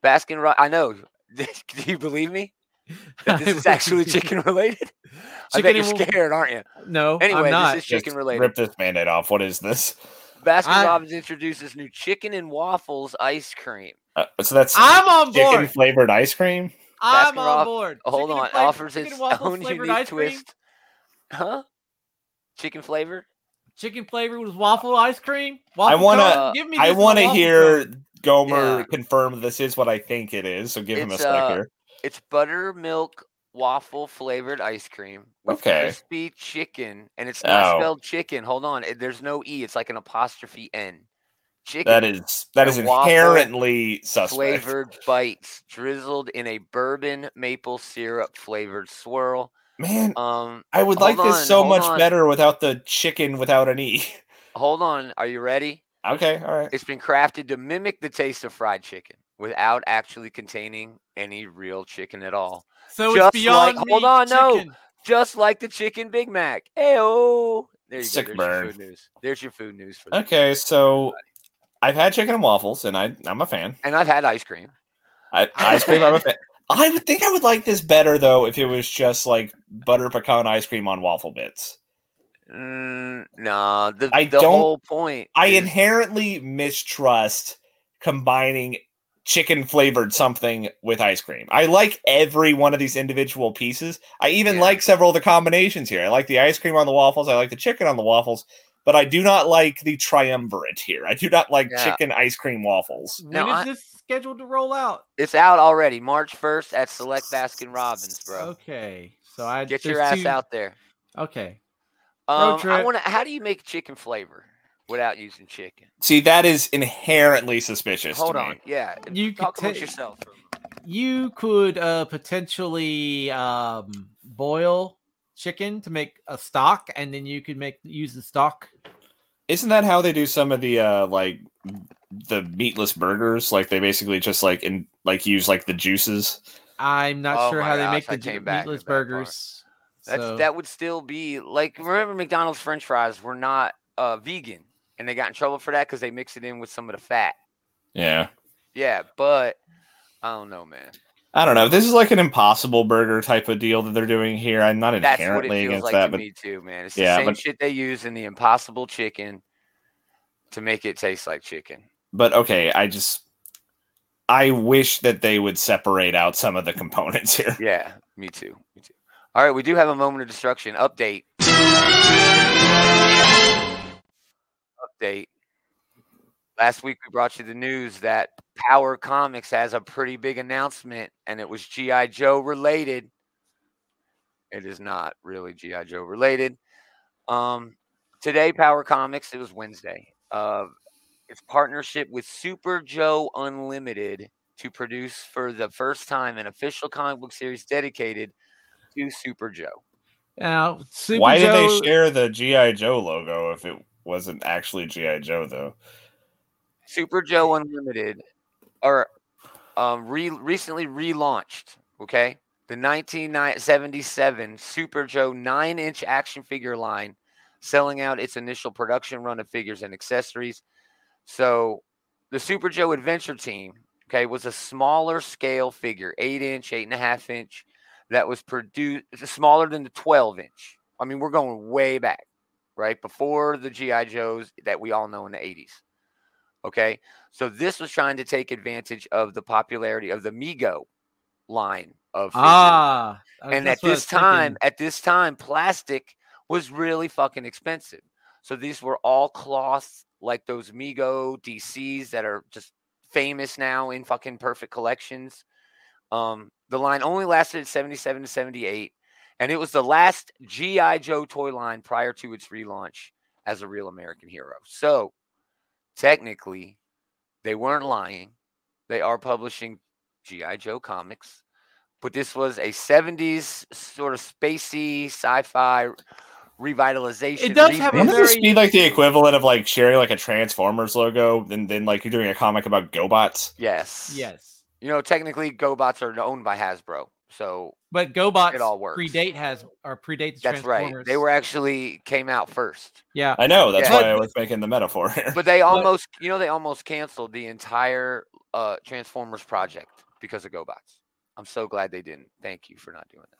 Baskin Robbins. I know. *laughs* Do you believe me? *laughs* That this is actually chicken related? *laughs* I bet you're scared, aren't you?
No,
Anyway,
I'm not.
this is chicken
Just
related.
Rip this band-aid off. What is this?
Baskin
I-
Robbins introduces new chicken and waffles ice cream.
Uh, so that's
I'm on board.
chicken flavored ice cream.
I'm
Baskin
on
Robb-
board.
Hold
Chicken
on,
and
offers its own unique
ice cream?
twist. Huh? Chicken flavored?
Chicken flavored with waffle ice cream.
I wanna-
Give me
I
this in a
want to hear
cone.
Gomer
Yeah.
confirm this is what I think it is. So give him a
It's,
sec
uh. It's buttermilk waffle flavored ice cream with
Okay.
crispy chicken, and it's not
Oh.
spelled chicken. Hold on, it- there's no e. It's like an apostrophe n. Chicken
That is that is
and
inherently suspect.
flavored bites drizzled in a bourbon maple syrup flavored swirl.
Man,
Um,
I would
hold
like this so much
on.
better without the chicken without an e. *laughs*
hold on, are you ready?
Okay, all right.
It's been crafted to mimic the taste of fried chicken without actually containing any real chicken at all.
So
just
it's beyond.
like- hold
meat
on, no. Just like the chicken Big Mac. Heyo. There you
Sick
go. There's
burn.
your food news. There's your food news for the
Okay, so I've had chicken and waffles, and I I'm a fan.
And I've had ice cream.
I, ice cream, I'm a fan. I would think I would like this better though if it was just like butter pecan ice cream on waffle bits.
Mm, no, the,
I
the
don't-
whole point.
I
is-
inherently mistrust combining chicken flavored something with ice cream. I like every one of these individual pieces. I even
Yeah.
like several of the combinations here. I like the ice cream on the waffles. I like the chicken on the waffles, but I do not like the triumvirate here. I do not like
Yeah.
chicken ice cream waffles.
When
Now,
is
I-
this scheduled to roll out?
It's out already, March 1st at Select Baskin Robbins, bro.
Okay, so I
Get your ass
two-
out there.
Okay,
Um, I want to. How do you make chicken flavor without using chicken?
See, that is inherently suspicious.
Hold
to
on.
Me.
Yeah.
You
talk
could
amongst
ta-
yourself.
you could uh, potentially um, boil chicken to make a stock, and then you could make use the stock.
Isn't that how they do some of the uh like the meatless burgers? Like they basically just like in like use like the juices.
I'm not
Oh
sure
my
how they make
I
the ju- meatless
with that part.
burgers.
That's
so-
that would still be like remember McDonald's French fries were not uh, vegan, and they got in trouble for that because they mixed it in with some of the fat.
Yeah.
Yeah, but I don't know, man.
I don't know. This is like an impossible burger type of deal that they're doing here. I'm not
That's what it
inherently
feels
against
like
that,
to
but
me too, man. It's
Yeah,
the same
but-
shit they use in the Impossible Chicken to make it taste like chicken.
but okay, I just I wish that they would separate out some of the components here. *laughs*
Yeah, me too. Me too. All right, we do have a moment of destruction update. Update. Last week we brought you the news that Power Comics has a pretty big announcement, and it was GI Joe related. It is not really GI Joe related. Um, today, Power Comics. It was Wednesday. Uh, its partnership with Super Joe Unlimited to produce for the first time an official comic book series dedicated to Super Joe.
Now, Super
Why
Joe,
did they share the GI Joe logo if it wasn't actually GI Joe though?
Super Joe Unlimited, are um, re- recently relaunched. Okay, the 1977 Super Joe nine-inch action figure line, selling out its initial production run of figures and accessories. So, the Super Joe Adventure Team, okay, was a smaller scale figure, eight-inch, eight and a half inch, that was produced smaller than the 12-inch. I mean, we're going way back, right before the GI Joes that we all know in the 80s. Okay. So this was trying to take advantage of the popularity of the Mego line of figures.
ah,
and at
that's what I
this
was thinking.
time, at this time, plastic was really fucking expensive. So these were all cloths like those Mego DCs that are just famous now in fucking perfect collections. Um, the line only lasted 77 to 78, and it was the last G.I. Joe toy line prior to its relaunch as a real American hero. So technically, they weren't lying. They are publishing G.I. Joe comics, but this was a 70s sort of spacey sci fi revitalization.
It does have a
Wouldn't
revamp.
this
very-
be like the equivalent of like sharing like a Transformers logo and then like you're doing a comic about GoBots?
Yes.
yes,
You know, technically, GoBots are owned by Hasbro. So
but GoBots
all works.
predate has or predate the
that's right. They were actually came out first.
yeah.
I know that's
Yeah.
why I was making the metaphor here.
But they almost, you know, they almost canceled the entire uh, Transformers project because of GoBots. I'm so glad they didn't. Thank you for not doing that.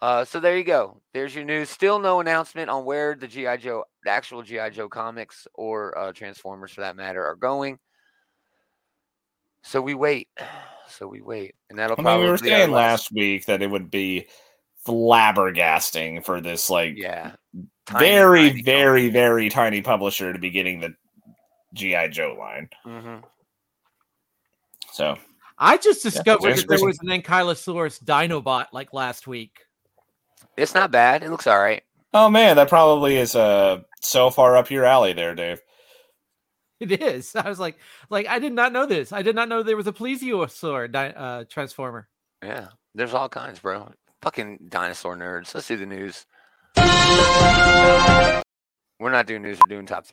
Uh, so there you go. There's your news. Still no announcement on where the GI Joe, the actual GI Joe comics or uh, Transformers for that matter, are going. So we wait. *sighs* So we wait, and that'll
I
probably
mean, we were
be
saying
last-
last week that it would be flabbergasting for this like
Yeah. Tiny,
very,
tiny
very, very tiny publisher to be getting the GI Joe line.
Mhm.
So
I just discovered
it's
that there was an Ankylosaurus Dinobot like last week.
It's not bad. It looks all right.
Oh man, that probably is uh so far up your alley there, Dave.
It is. I was like, like I did not know this. I did not know there was a plesiosaur di- uh, transformer.
Yeah. There's all kinds, bro. Fucking dinosaur nerds. Let's do the news. We're not doing news. We're doing top.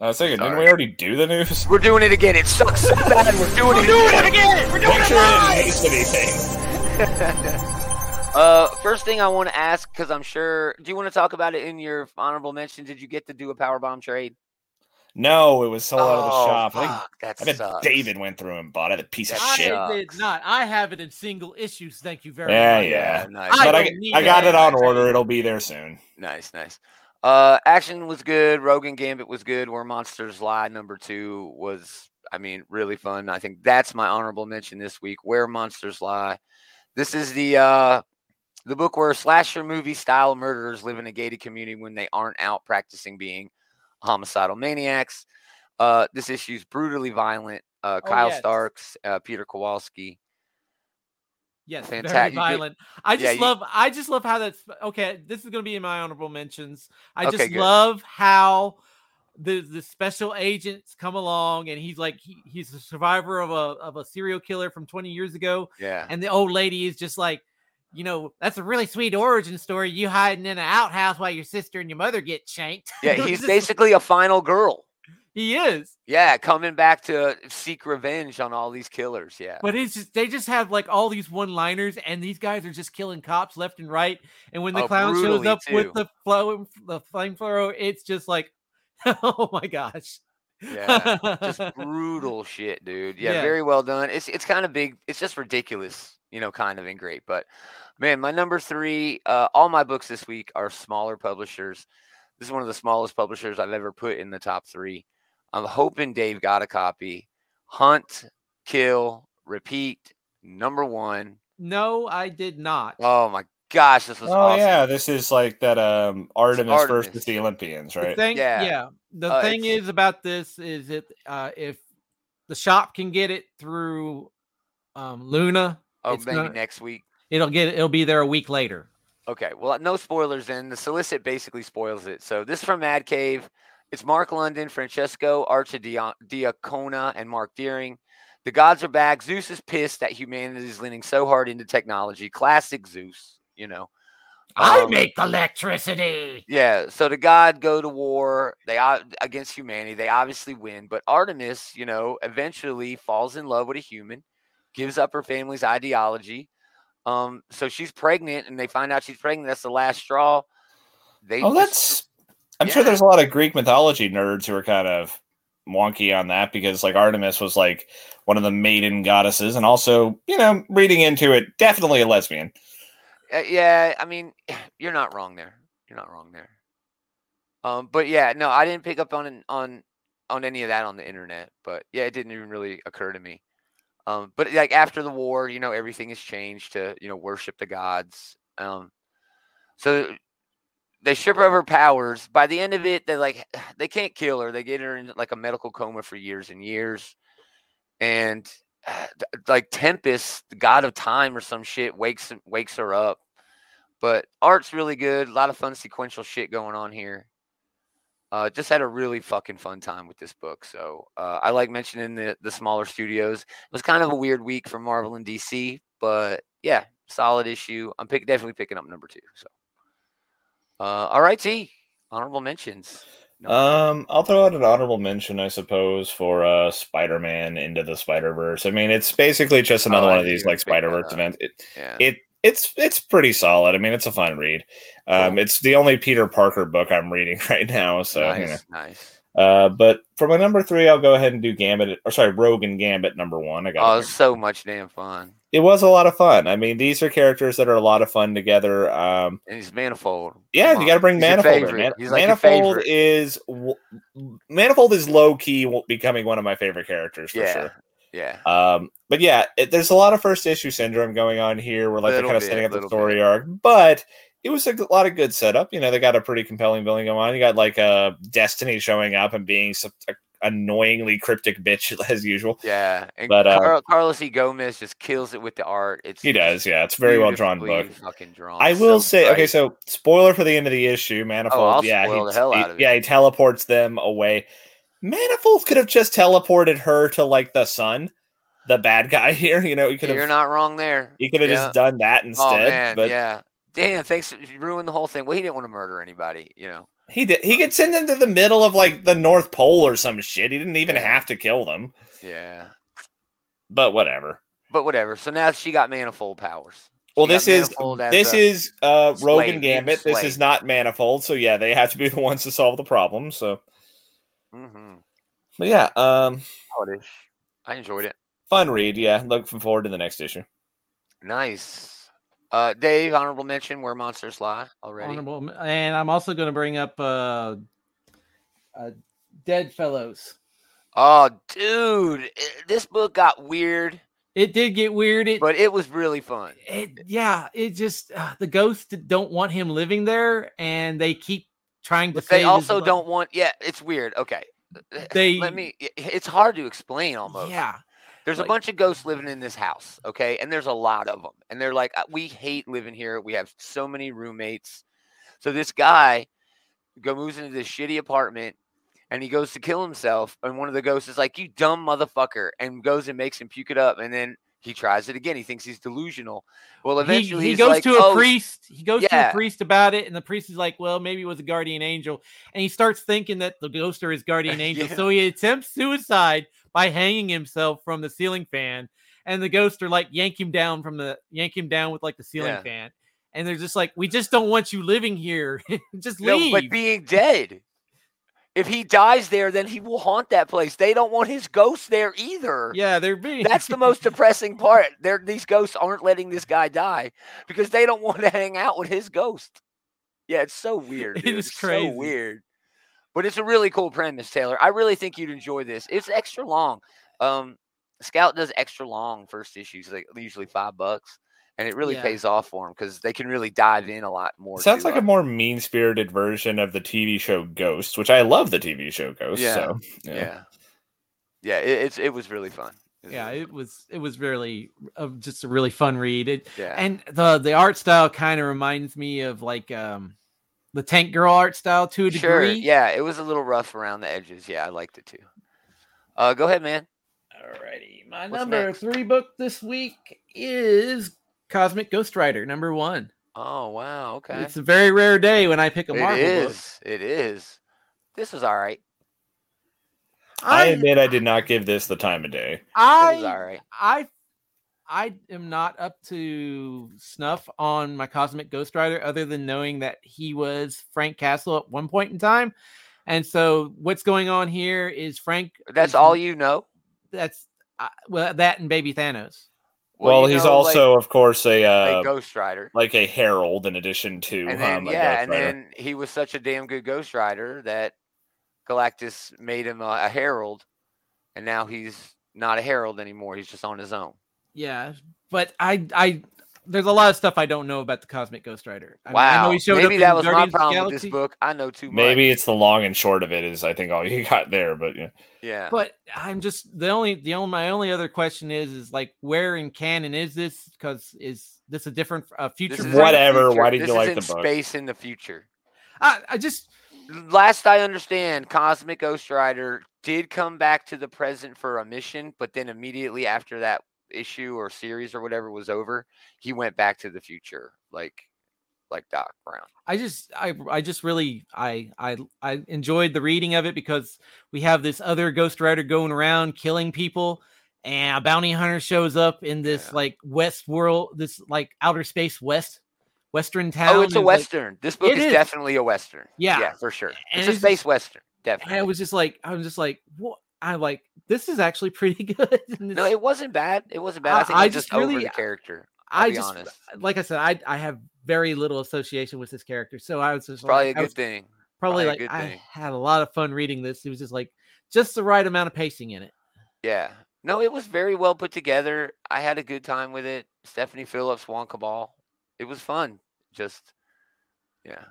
I was thinking, didn't we already do the news?
We're doing it again. It sucks so bad. We're doing it again. We're doing
Make
it
sure I
live.
didn't anything. *laughs*
Uh, first thing I want to ask, because I'm sure, do you want to talk about it in your honorable mention? Did you get to do a power bomb trade?
No, it was sold out of the
Oh,
shop. I think
fuck, that
I bet
sucks.
David went through and bought it. A piece of
That
shit.
sucks.
I did not. I have it in single issues. Thank you very
Yeah,
much.
yeah. yeah.
nice.
I
But I,
don't
I got
that.
it on order. It'll be there soon.
Nice, nice. Uh, action was good. Rogue and Gambit was good. Where Monsters Lie number two was, I mean, really fun. I think that's my honorable mention this week. Where Monsters Lie. This is the uh, the book where slasher movie style murderers live in a gated community when they aren't out practicing being homicidal maniacs. Uh, this issue is brutally violent. Uh,
Oh,
Kyle
yes.
Starks, uh, Peter Kowalski.
Yes,
Fantastic.
very violent. I
Yeah,
just
you-
love. I just love how that's okay. This is going to be in my honorable mentions. I
Okay,
just
good.
love how the the special agents come along and he's like he, he's a survivor of a of a serial killer from 20 years ago
Yeah.
and the old lady is just like you know that's a really sweet origin story you hiding in an outhouse while your sister and your mother get shanked
Yeah, *laughs* he's basically a final girl.
he is
Yeah, coming back to seek revenge on all these killers. Yeah.
But it's just they just have like all these one liners, and these guys are just killing cops left and right. And when the
Oh,
clown shows up
too.
with the flow, the flamethrower, it's just like, *laughs* oh my gosh,
Yeah. Just *laughs* brutal shit, dude. Yeah,
Yeah.
very well done. It's it's kind of big. It's just ridiculous, you know, kind of and great. But man, my number three, uh, all my books this week are smaller publishers. This is one of the smallest publishers I've ever put in the top three. I'm hoping Dave got a copy. Hunt, kill, repeat, number one.
no, I did not.
Oh my gosh, this was
Oh
awesome.
yeah, this is like that um Artemis, versus
Artemis.
the Olympians,
The
right?
thing,
Yeah.
yeah. The
Uh,
thing is about this is that uh, if the shop can get it through um, Luna,
Oh,
it's
maybe
not-
next week.
it'll get it'll be there a week later.
Okay, well, no spoilers in. The solicit basically spoils it. So this is from Mad Cave. It's Mark London, Francesco Archidiacona, and Mark Deering. The gods are back. Zeus is pissed that humanity is leaning so hard into technology. Classic Zeus, you know.
I
Um,
make electricity.
Yeah, so the god go to war. They against humanity. They obviously win, but Artemis, you know, eventually falls in love with a human, gives up her family's ideology. Um, so she's pregnant, and they find out she's pregnant. That's the last straw. They
Oh,
just-
that's. I'm sure there's a lot of Greek mythology nerds who are kind of wonky on that because, like, Artemis was like one of the maiden goddesses, and also, you know, reading into it, definitely a lesbian.
Uh, yeah, I mean, *clears throat* you're not wrong there. You're not wrong there. Um, but yeah, no, I didn't pick up on on on any of that on the internet. But yeah, it didn't even really occur to me. Um, but like after the war, you know, everything has changed to you know worship the gods. Um, so they of her powers. By the end of it, they like *sighs* they can't kill her. They get her in like a medical coma for years and years, and *sighs* like Tempest, the god of time or some shit, wakes wakes her up. But art's really good. A lot of fun sequential shit going on here. Uh, just had a really fucking fun time with this book. So uh, I like mentioning the the smaller studios. It was kind of a weird week for Marvel and DC, but yeah, solid issue. I'm pick, definitely picking up number two. So, uh, all right, T. Honorable mentions.
Um, I'll throw out an honorable mention, I suppose, for uh Spider-Man into the Spider-Verse. I mean, it's basically just another
Oh,
one of these like
gonna pick that
Spider-Verse events. It,
yeah.
it it's it's pretty solid. I mean, it's a fun read. Um,
Cool.
it's the only Peter Parker book I'm reading *laughs* right now, so
nice,
you know.
nice.
Uh, but for my number three, I'll go ahead and do Gambit, or sorry, Rogue and Gambit number one. I got
Oh, it's so much damn fun.
It was a lot of fun. I mean, these are characters that are a lot of fun together. Um,
And he's manifold.
yeah,
Come
you got to bring
He's
Manifold. in. Man-
He's like
Manifold is Manifold is low key becoming one of my favorite characters for
yeah,
sure.
yeah.
Um, but yeah, it, there's a lot of first issue syndrome going on here. Where like they're kind of setting up the story
bit.
arc, but it was a lot of good setup. You know, they got a pretty compelling villain going on. You got like uh, Destiny showing up and being a annoyingly cryptic bitch *laughs* as usual.
Yeah, and
But, uh,
Carl, Carlos E. Gomez just kills it with the art. It's
He does, yeah. It's very well drawn book.
Fucking drawn.
I will
so
say, okay, so spoiler for the end of the issue, Manifold.
I'll
yeah, he, he-
out of it.
yeah, he teleports them away. Manifold could have just teleported her to like the sun, the bad *laughs* guy here. You know, he could
you're not wrong there.
he could have
Yeah.
just done that instead.
oh man,
but
yeah. Damn, thanks. You ruined the whole thing. Well, he didn't want to murder anybody. You know.
He did. He could send them to the middle of like the North Pole or some shit. He didn't even have to kill them.
Yeah.
But whatever.
But whatever. So now she got manifold powers.
Well,
She
this is this
a-
is uh Rogue and Gambit. This is not Manifold, so yeah, they have to be the ones to solve the problem. So,
Mhm.
but yeah, um.
I enjoyed it.
fun read. Yeah, looking forward to the next issue.
Nice. Uh, Dave, honorable mention where monsters lie already.
Honorable, and I'm also going to bring up uh, uh, Dead Fellows.
Oh, dude, i- this book got weird,
It did get weird. It,
but it was really fun.
it yeah, it just uh, the ghosts don't want him living there, and they keep trying to.
But they also don't want. Yeah, it's weird. Okay,
They-
let me. It's hard to explain almost.
Yeah,
There's
like-
a bunch of ghosts living in this house, okay? And there's a lot of them. And they're like, "Uh, we hate living here. We have so many roommates. So this guy go moves into this shitty apartment and he goes to kill himself. And one of the ghosts is like, You dumb motherfucker, and goes and makes him puke it up. And then he tries it again. He thinks he's delusional. Well,
he,
eventually
he
he's
goes
like,
to a
"Oh,
priest. He goes to a priest about it, and the priest is like, "Well, maybe it was a guardian angel," and he starts thinking that the ghost are his guardian *laughs* angel.
Yeah.
So he attempts suicide by hanging himself from the ceiling fan, and the ghosts are like yank him down from the yank him down with like the ceiling
Yeah.
fan, and they're just like, "We just don't want you living here. *laughs* just
No,
leave."
but being dead. If he dies there, then he will haunt that place. They don't want his ghost there either.
yeah, they're being
That's the most depressing part. They're, these ghosts aren't letting this guy die because they don't want to hang out with his ghost. Yeah, it's so weird. *laughs*
It
dude.
is
It's
crazy.
So weird. But it's a really cool premise, Taylor. I really think you'd enjoy this. It's extra long. Um, Scout does extra long first issues, like usually five bucks, and it really
Yeah.
pays off for them because they can really dive in a lot more.
Sounds like
uh,
a more mean spirited version of the TV show Ghost, which I love the TV show Ghost.
Yeah.
So
yeah, yeah. it, it's it was really fun.
yeah, it was it was really uh, just a really fun read. It,
yeah.
and the the art style kind of reminds me of like um the Tank Girl art style to a
sure.
degree.
Yeah, it was a little rough around the edges. Yeah, I liked it too. Uh, go ahead, man.
Alrighty, my
What's
number
next?
three book this week is Cosmic Ghost Rider number one.
Oh wow, okay.
It's a very rare day when I pick a
It
Marvel book.
is. It is. This was all right.
I
I
admit I did not give this the time of day.
It was all
I
right.
I I am not up to snuff on my Cosmic Ghost Rider, other than knowing that he was Frank Castle at one point in time. And so, what's going on here is Frank.
That's
is-
all you know.
That's uh, well, that and Baby Thanos.
Well,
you
he's
know, like-
also, of course, a uh,
like Ghost Rider.
like a herald in addition to
and then
um, a
yeah,
Ghost
and then he was such a damn good Ghost Rider that Galactus made him a, a herald, and now he's not a herald anymore. He's just on his own.
Yeah, but I I there's a lot of stuff I don't know about the Cosmic Ghost Rider. I mean, I
wow,
know he showed
maybe
up
that was my
Guardians of the
problem with this book. I know too much.
Maybe it's the long and short of it is I think all you *laughs* got there, but yeah.
yeah.
But I'm just the only the only my only other question is is like where in canon is this? Because is this a different uh, future?
This is
Frank?
in the
Whatever,
future.
why did
This
you like
in
the book?
Space in the future.
I, I just
Last I understand, Cosmic Ghost Rider did come back to the present for a mission, but then immediately after that issue or series or whatever was over, he went back to the future, like like Doc Brown.
I just I I just really I I I enjoyed the reading of it because we have this other Ghost Rider going around killing people, and a bounty hunter shows up in this
Yeah.
like West world, this like outer space West Western oh, town.
Oh, it's a
and, like,
western. this book is,
is.
definitely a western.
Yeah.
yeah, for sure.
And
It's a space
just-
western,
and I was just like I was just like what I like this is actually pretty *laughs* good.
No, it wasn't bad. It wasn't bad.
I-
I think
I
just
just
over the character. I'll
I
be
just
honest.
like I said I I have very little association with this character, so I was just
Probably a
like, I
good
was
thing.
probably
probably
like I
thing.
had a lot of fun reading this. It was just like just the right amount of pacing in it.
Yeah. No, it was very well put together. I had a good time with it. Stephanie Phillips, Juan Cabal. It was fun. Just yeah.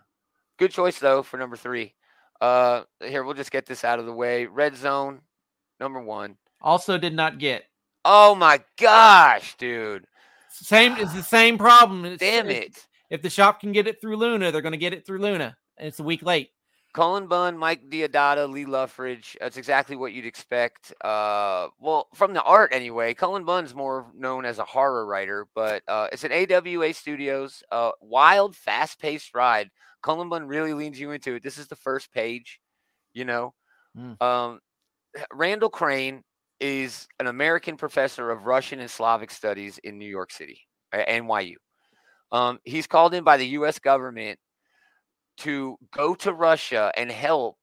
Good choice though for number three. Uh here, we'll just get this out of the way. Red Zone, number one.
Also, did not get
Oh my gosh, dude.
same. It's the same problem. It's-
Damn it.
If the shop can get it through Luna, they're going to get it through Luna. And it's a week late.
Cullen Bunn, Mike Deodato, Lee Loughridge. That's exactly what you'd expect. Uh, well, from the art anyway. Cullen Bunn's more known as a horror writer, but uh, it's an AWA Studios, uh, wild, fast-paced ride. Cullen Bunn really leans you into it. This is the first page, you know.
Mm.
Um, Randall Crane is an American professor of Russian and Slavic studies in New York City, NYU. Um, he's called in by the U.S. government to go to Russia and help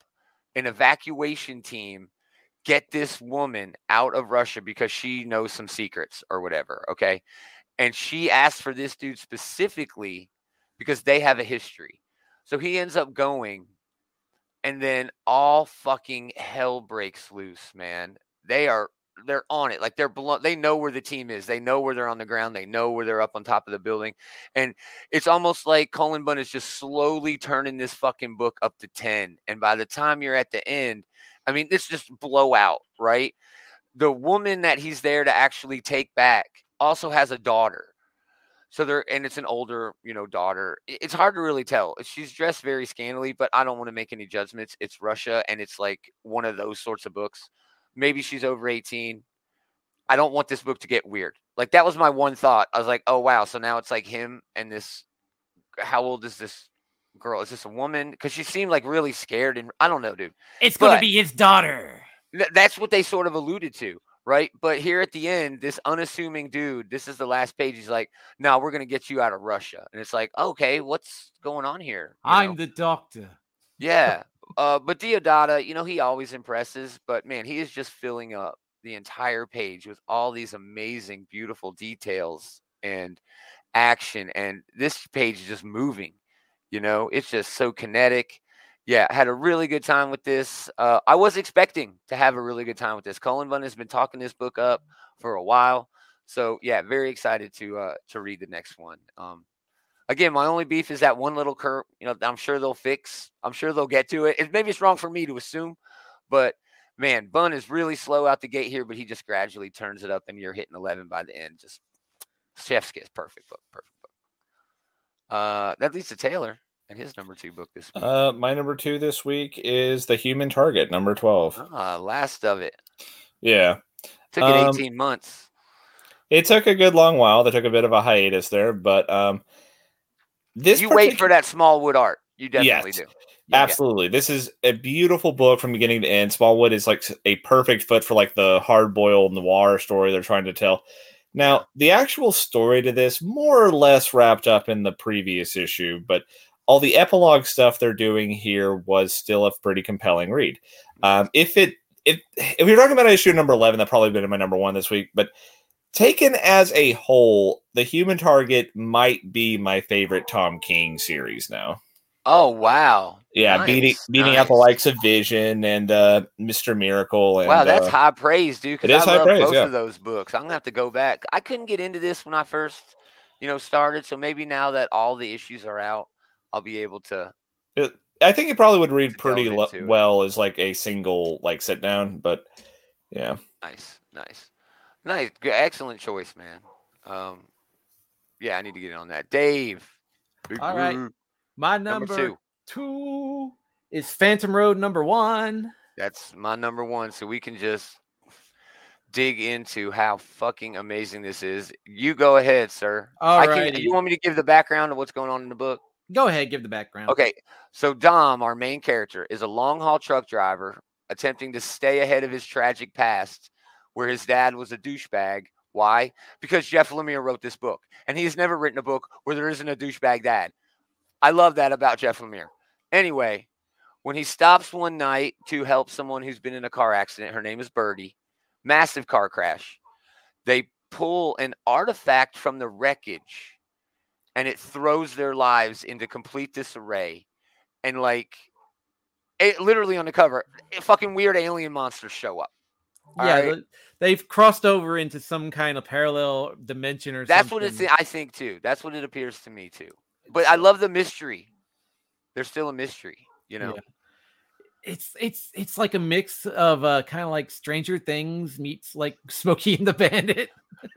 an evacuation team get this woman out of Russia because she knows some secrets or whatever. Okay. And she asked for this dude specifically because they have a history. So he ends up going, and then all fucking hell breaks loose, man. They are they're on it. Like they're blo- they know where the team is. They know where they're on the ground. They know where they're up on top of the building. And it's almost like Cullen Bunn is just slowly turning this fucking book up to 10. And by the time you're at the end, I mean, it's just blowout, right? The woman that he's there to actually take back also has a daughter. So they're, and it's an older, you know, daughter. It's hard to really tell. She's dressed very scantily, but I don't want to make any judgments. It's Russia, and it's like one of those sorts of books. Maybe she's over 18. I don't want this book to get weird. Like that was my one thought. I was like, oh wow. So now it's like him and this. How old is this girl? Is this a woman? Because she seemed like really scared, and I don't know, dude.
It's going to be his daughter.
Th- that's what they sort of alluded to, right? But here at the end, this unassuming dude, this is the last page. He's like, "No, we're gonna get you out of Russia," and it's like, okay, what's going on here? You
I'm
know?
the doctor.
yeah. *laughs* Uh, but Deodato, you know, he always impresses, but man, he is just filling up the entire page with all these amazing, beautiful details and action, and this page is just moving. You know, it's just so kinetic. Yeah, had a really good time with this. Uh, I was expecting to have a really good time with this. Cullen Bunn has been talking this book up for a while, so yeah, very excited to uh, to read the next one. Um, again, my only beef is that one little curve. You know, I'm sure they'll fix. I'm sure they'll get to it. it. Maybe it's wrong for me to assume, but man, Bunn is really slow out the gate here, but he just gradually turns it up, and you're hitting 11 by the end. Just chef's kiss, perfect book, perfect book. Uh, that leads to Taylor and his number two book this week.
Uh, my number two this week is The Human Target, number 12.
Ah, last of it.
Yeah.
Took it
Um,
18 months.
It took a good long while. They took a bit of a hiatus there, but um, this
You wait for that Smallwood art. You definitely
Yes.
do.
Absolutely. This is a beautiful book from beginning to end. Smallwood is like a perfect fit for like the hard boiled noir story they're trying to tell. Now, the actual story to this more or less wrapped up in the previous issue, but all the epilogue stuff they're doing here was still a pretty compelling read. Um, if it if if you're talking about issue number 11, that probably been my number one this week, but taken as a whole, the human target might be my favorite Tom King series now.
Oh wow.
Yeah, beating
Nice,
beating out the likes of Vision and uh Mr. Miracle and
Wow, that's
uh,
high praise, dude.
It is
I
high
love
praise,
both
yeah.
of those books. I'm gonna have to go back. I couldn't get into this when I first, you know, started. So maybe now that all the issues are out, I'll be able to.
it- I think it probably would read pretty lo- well as like a single like sit down, but yeah.
Nice, nice, nice. Good, excellent choice, man. Um, yeah, I need to get in on that. Dave. Big
All right.
Blue,
My
Number
number,
two.
two is Phantom Road number one.
That's my number one. So we can just dig into how fucking amazing this is. You go ahead, sir. I can, you want me to give the background of what's going on in the book?
Go ahead, give the background.
Okay, so Dom, our main character, is a long haul truck driver attempting to stay ahead of his tragic past, where his dad was a douchebag. Why? Because Jeff Lemire wrote this book, and he has never written a book where there isn't a douchebag dad. I love that about Jeff Lemire. Anyway, when he stops one night to help someone who's been in a car accident, her name is Birdie, massive car crash. They pull an artifact from the wreckage and it throws their lives into complete disarray. And like, it literally on the cover, fucking weird alien monsters show up.
Yeah,
right.
they've crossed over into some kind of parallel dimension or something.
That's
something.
what it's. I think too. That's what it appears to me too. But I love the mystery. There's still a mystery, you know.
Yeah. It's it's it's like a mix of uh kind of like Stranger Things meets like *laughs* Smokey and the Bandit.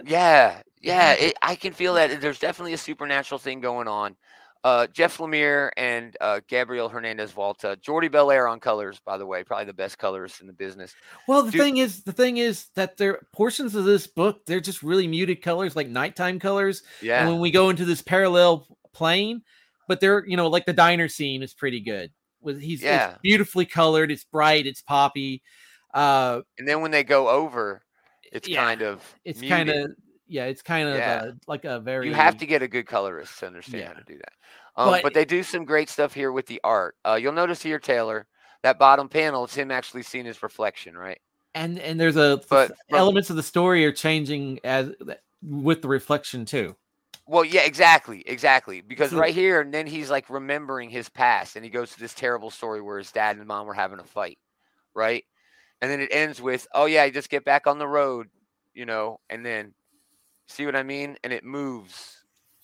Yeah, yeah. *laughs* It, I can feel that there's definitely a supernatural thing going on. Uh, Jeff Lemire and uh, Gabriel Hernandez Walta, Jordie Bellaire on colors, by the way, probably the best colorists in the business.
Well, the
Dude-
thing is, the thing is that there portions of this book they're just really muted colors, like nighttime colors. And
Yeah,
when we go into this parallel plane, but they're you know like the diner scene is pretty good. With he's it's
Yeah.
beautifully colored, it's bright, it's poppy. Uh,
and then when they go over, it's
yeah,
kind of
it's kind of yeah, it's kind of
Yeah.
like a very
you have to get a good colorist to understand how to do that. Um, but,
But-
they do some great stuff here with the art. Uh, you'll notice here, Taylor, that bottom panel is him actually seeing his reflection, right?
and and there's a
But from-
elements of the story are changing as with the reflection too.
Well, yeah, exactly, exactly. Because
So-
right here, and then he's like remembering his past, and he goes to this terrible story where his dad and mom were having a fight, right? And then it ends with, "Oh yeah, just get back on the road," you know, and then see what I mean, and it moves.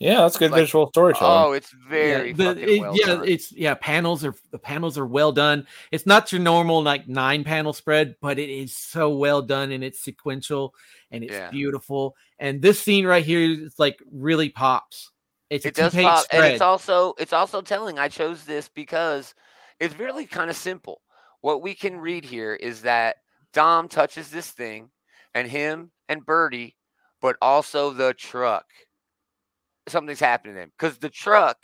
Yeah, that's good
Like,
visual storytelling.
Oh, it's very
yeah, the-
fucking
it-
well
yeah,
done.
it's yeah, panels are the panels are well done. It's not your normal like nine panel spread, but it is so well done and it's sequential and it's
Yeah.
beautiful. And this scene right here is like really pops. It's
it
a
does
two-page
pop, and it's also it's also telling. I chose this because it's really kind of simple. What we can read here is that Dom touches this thing, and him and Birdie, but also the truck. Something's happening to them because the truck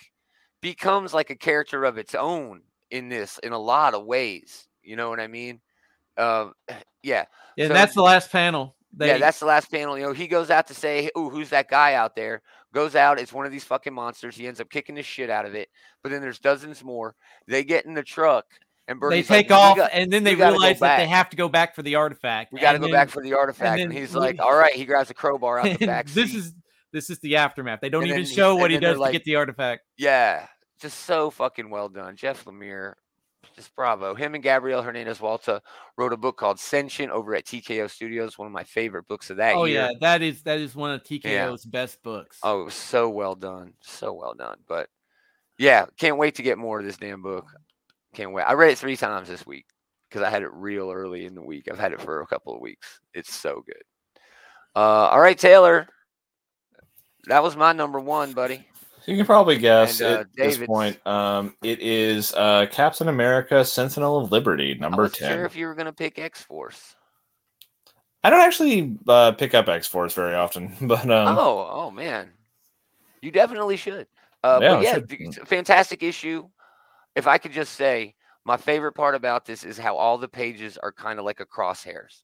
becomes like a character of its own in this in a lot of ways. You know what I mean? Um, yeah.
yeah,
so-
that's the last panel. They,
yeah, that's the last panel. You know, he goes out to say, "Ooh, who's that guy out there?" Goes out. It's one of these fucking monsters. He ends up kicking the shit out of it. But then there's dozens more. They get in the truck, and
they
Birdie's like,
take off
got-
and then they
we gotta go
realize that they have to go back for the artifact.
we got to go
then-
back for the artifact." And,
then
he's *laughs* like, "All right." He grabs a crowbar out the *laughs* back
this
seat.
is this is the aftermath. They don't
And
even
then
show what he does
like-
to get the artifact.
Yeah, just so fucking well done. Jeff Lemire, just bravo. Him and Gabriel Hernandez Walta wrote a book called Sentient over at TKO Studios, one of my favorite books of that
Oh
year.
yeah, that is that is one of TKO's best books.
Oh, it was so well done. So well done. But yeah, can't wait to get more of this damn book. Can't wait. I read it three times this week. because I had it real early in the week. I've had it for a couple of weeks. It's so good. Uh, all right, Taylor. That was my number one, buddy.
You can probably guess
And, uh,
at this point. Um, it is uh, Captain America: Sentinel of Liberty, number ten.
sure if you were gonna pick X Force.
I don't actually uh, pick up X Force very often, *laughs* but um,
oh, oh man, you definitely should. Uh,
Yeah,
but yeah,
should.
it's a fantastic issue. If I could just say, my favorite part about this is how all the pages are kind of like a crosshairs.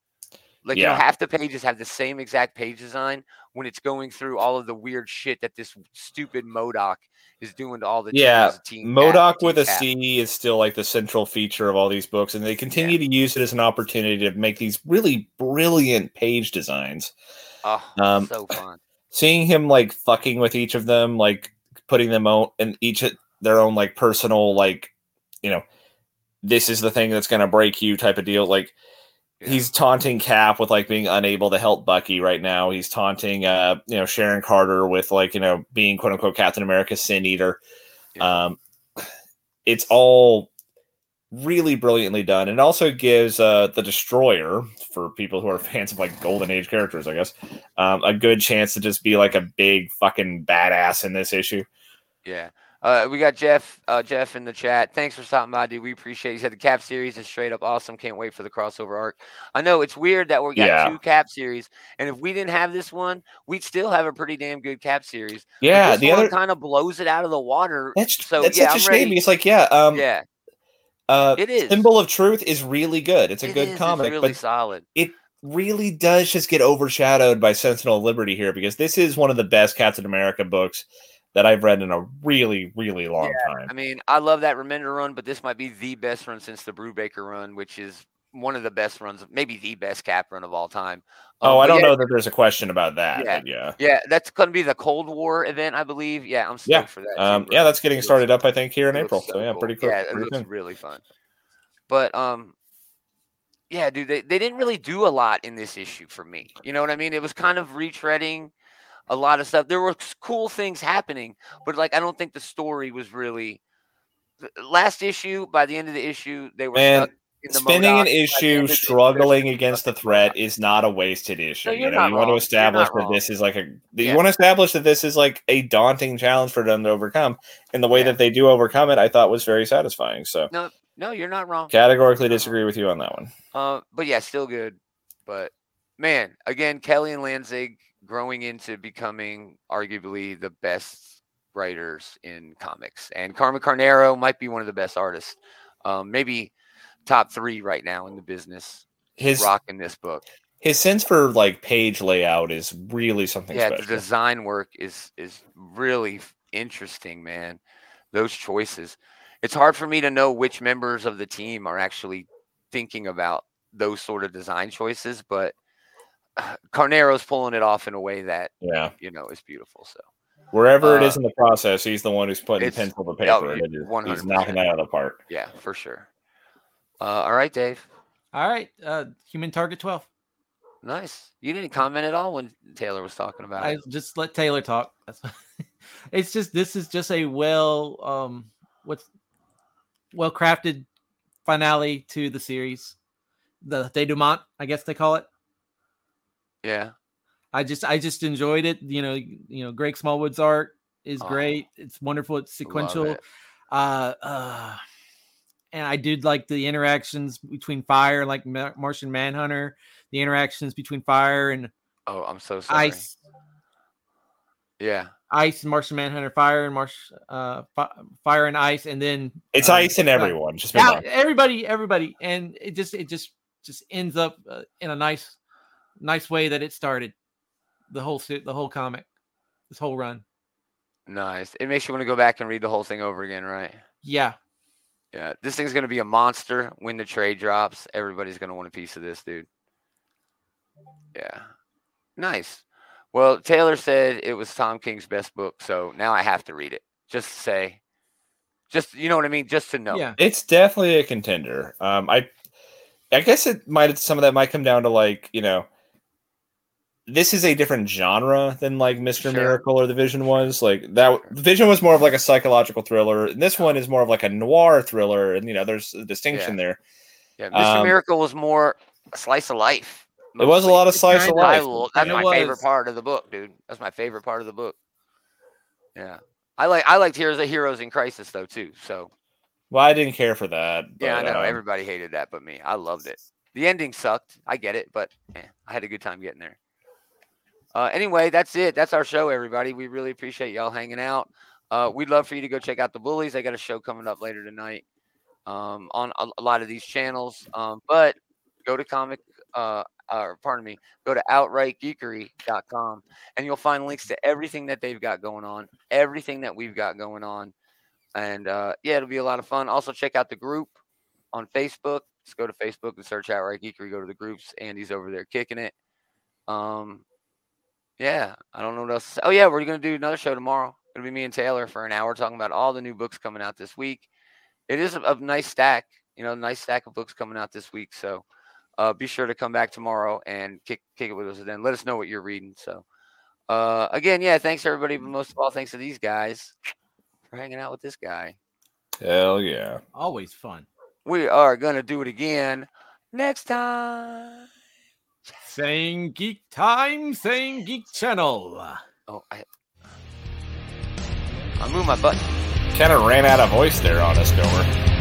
Like you know, half the pages have the same exact page design when it's going through all of the weird shit that this stupid Modoc is doing to all the
Yeah,
Team
Modoc with a. C is still like the central feature of all these books, and they continue to use it as an opportunity to make these really brilliant page designs.
Oh,
Um,
so fun.
Seeing him like fucking with each of them, like putting them out in each their own like personal like, you know, this is the thing that's gonna break you type of deal. Like
Yeah.
He's taunting Cap with like being unable to help Bucky right now. He's taunting uh you know Sharon Carter with like you know being quote unquote Captain America Sin Eater.
Yeah.
Um, it's all really brilliantly done, and also gives uh the Destroyer for people who are fans of like Golden Age characters, I guess, um, a good chance to just be like a big fucking badass in this issue.
Yeah. Uh, we got Jeff, uh, Jeff in the chat. Thanks for stopping by, dude. We appreciate. it. He said the Cap series is straight up awesome. Can't wait for the crossover arc. I know it's weird that we got
Yeah.
two Cap series, and if we didn't have this one, we'd still have a pretty damn good Cap series. But
Yeah,
this
the other
kind of blows it out of the water.
that's
so
that's
yeah,
such a
I'm
shame
ready.
because like yeah, um,
yeah,
uh,
it is.
Symbol of Truth is really good. It's a
It
good
is. It's
comic,
really
but
solid.
It really does just get overshadowed by Sentinel of Liberty here because this is one of the best Captain America books that I've read in a really, really long time.
I mean, I love that Remender run, but this might be the best run since the Brubaker run, which is one of the best runs, maybe the best Cap run of all time. Um,
oh, I don't
yeah,
know that there's a question about that,
Yeah.
yeah.
Yeah, that's going to be the Cold War event, I believe. Yeah, I'm stoked
Yeah,
for that.
Um,
too,
yeah, that's getting started up, I think, here in April.
looks
So, yeah,
cool.
pretty cool.
Yeah, it
pretty
looks really fun. But um, yeah, dude, they, they didn't really do a lot in this issue for me. You know what I mean? It was kind of retreading a lot of stuff. There were cool things happening, but like I don't think the story was really. Last issue, by the end of the issue, they were
Man,
stuck in the
Spinning
Modoc.
an
By the end
issue struggling against the threat is not a wasted issue.
No,
you know, you want to establish that
wrong.
this is like a you want to establish that this is like a daunting challenge for them to overcome. And the way
Yeah.
that they do overcome it, I thought was very satisfying. So
No, no, you're not wrong.
categorically disagree with you on that one.
Uh, but yeah, still good. But man, again, Kelly and Lanzing growing into becoming arguably the best writers in comics, and Carmen Carnero might be one of the best artists. Um, maybe top three right now in the business.
His
rocking this book.
his sense for like page layout is really something
yeah, the design work is is really interesting, man. Those choices. It's hard for me to know which members of the team are actually thinking about those sort of design choices, but Carnero's pulling it off in a way that
yeah.
you know is beautiful. So
Wherever it is
Uh,
in the process, he's the one who's putting
it's-
pencil to paper.
yeah,
and it is-
100%.
He's knocking that out of the park.
yeah, for sure. Uh, all right, Dave.
All right, uh, Human Target 12.
Nice. You didn't comment at all when Taylor was talking about
I
it.
just let Taylor talk. That's *laughs* it's just this is just a well um what's well crafted finale to the series. The denouement, I guess they call it.
Yeah.
I just I just enjoyed it. You know, you know, Greg Smallwood's art is
Oh,
great. It's wonderful. It's
Love
sequential.
it.
Uh, uh and I did like the interactions between Fire, like Ma- Martian Manhunter, the interactions between Fire and
Oh, I'm so sorry.
Ice,
Yeah.
Ice and Martian Manhunter, Fire and Marsh, uh, fi- Fire and Ice, and then
It's
uh,
ice and everyone. Just
yeah, everybody, everybody, and it just it just just ends up uh, in a nice nice way that it started. The whole se- the whole comic, this whole run.
Nice. It makes you want to go back and read the whole thing over again, right?
Yeah,
Yeah. This thing's gonna be a monster when the trade drops. Everybody's gonna want a piece of this, dude. Yeah. Nice. Well, Taylor said it was Tom King's best book, so now I have to read it. Just to say. Just you know what I mean? Just to know.
yeah.
It's definitely a contender. Um, I, I guess it might. Some of that might come down to like you know, this is a different genre than like Mister
Sure.
Miracle or the Vision was. Like that, Vision was more of like a psychological thriller, and this one is more of like a noir thriller. And you know, there's a distinction there.
Yeah, Mr.
Um,
Miracle was more a slice of life.
It was a lot of slice of life.
will, that's my favorite part of the book, dude. That's my favorite part of the book. Yeah, I like I liked Heroes of Heroes in Crisis though too. So
Well, I didn't care for that.
yeah, I know
um,
everybody hated that, but me, I loved it. The ending sucked. I get it, but eh, I had a good time getting there. Uh, anyway, that's it. That's our show, everybody. We really appreciate y'all hanging out. Uh, we'd love for you to go check out the Bullies. They got a show coming up later tonight um, on a, a lot of these channels. Um, but go to comic, uh, or pardon me, go to outrightgeekery.com and you'll find links to everything that they've got going on, everything that we've got going on. And uh, yeah, it'll be a lot of fun. Also, check out the group on Facebook. Just go to Facebook and search Outright Geekery. Go to the groups. Andy's over there kicking it. Um, yeah, I don't know what else. To say. Oh yeah, we're gonna do another show tomorrow. It'll be me and Taylor for an hour talking about all the new books coming out this week. It is a, a nice stack, you know, nice stack of books coming out this week. So uh, be sure to come back tomorrow and kick kick it with us. And then let us know what you're reading. So uh, again, yeah, thanks everybody, but most of all, thanks to these guys for hanging out with this guy.
Hell yeah.
Always fun.
We are gonna do it again next time.
Saying geek time, same geek channel.
Oh, I I moved my button.
Kind of ran out of voice there on us, Gomer.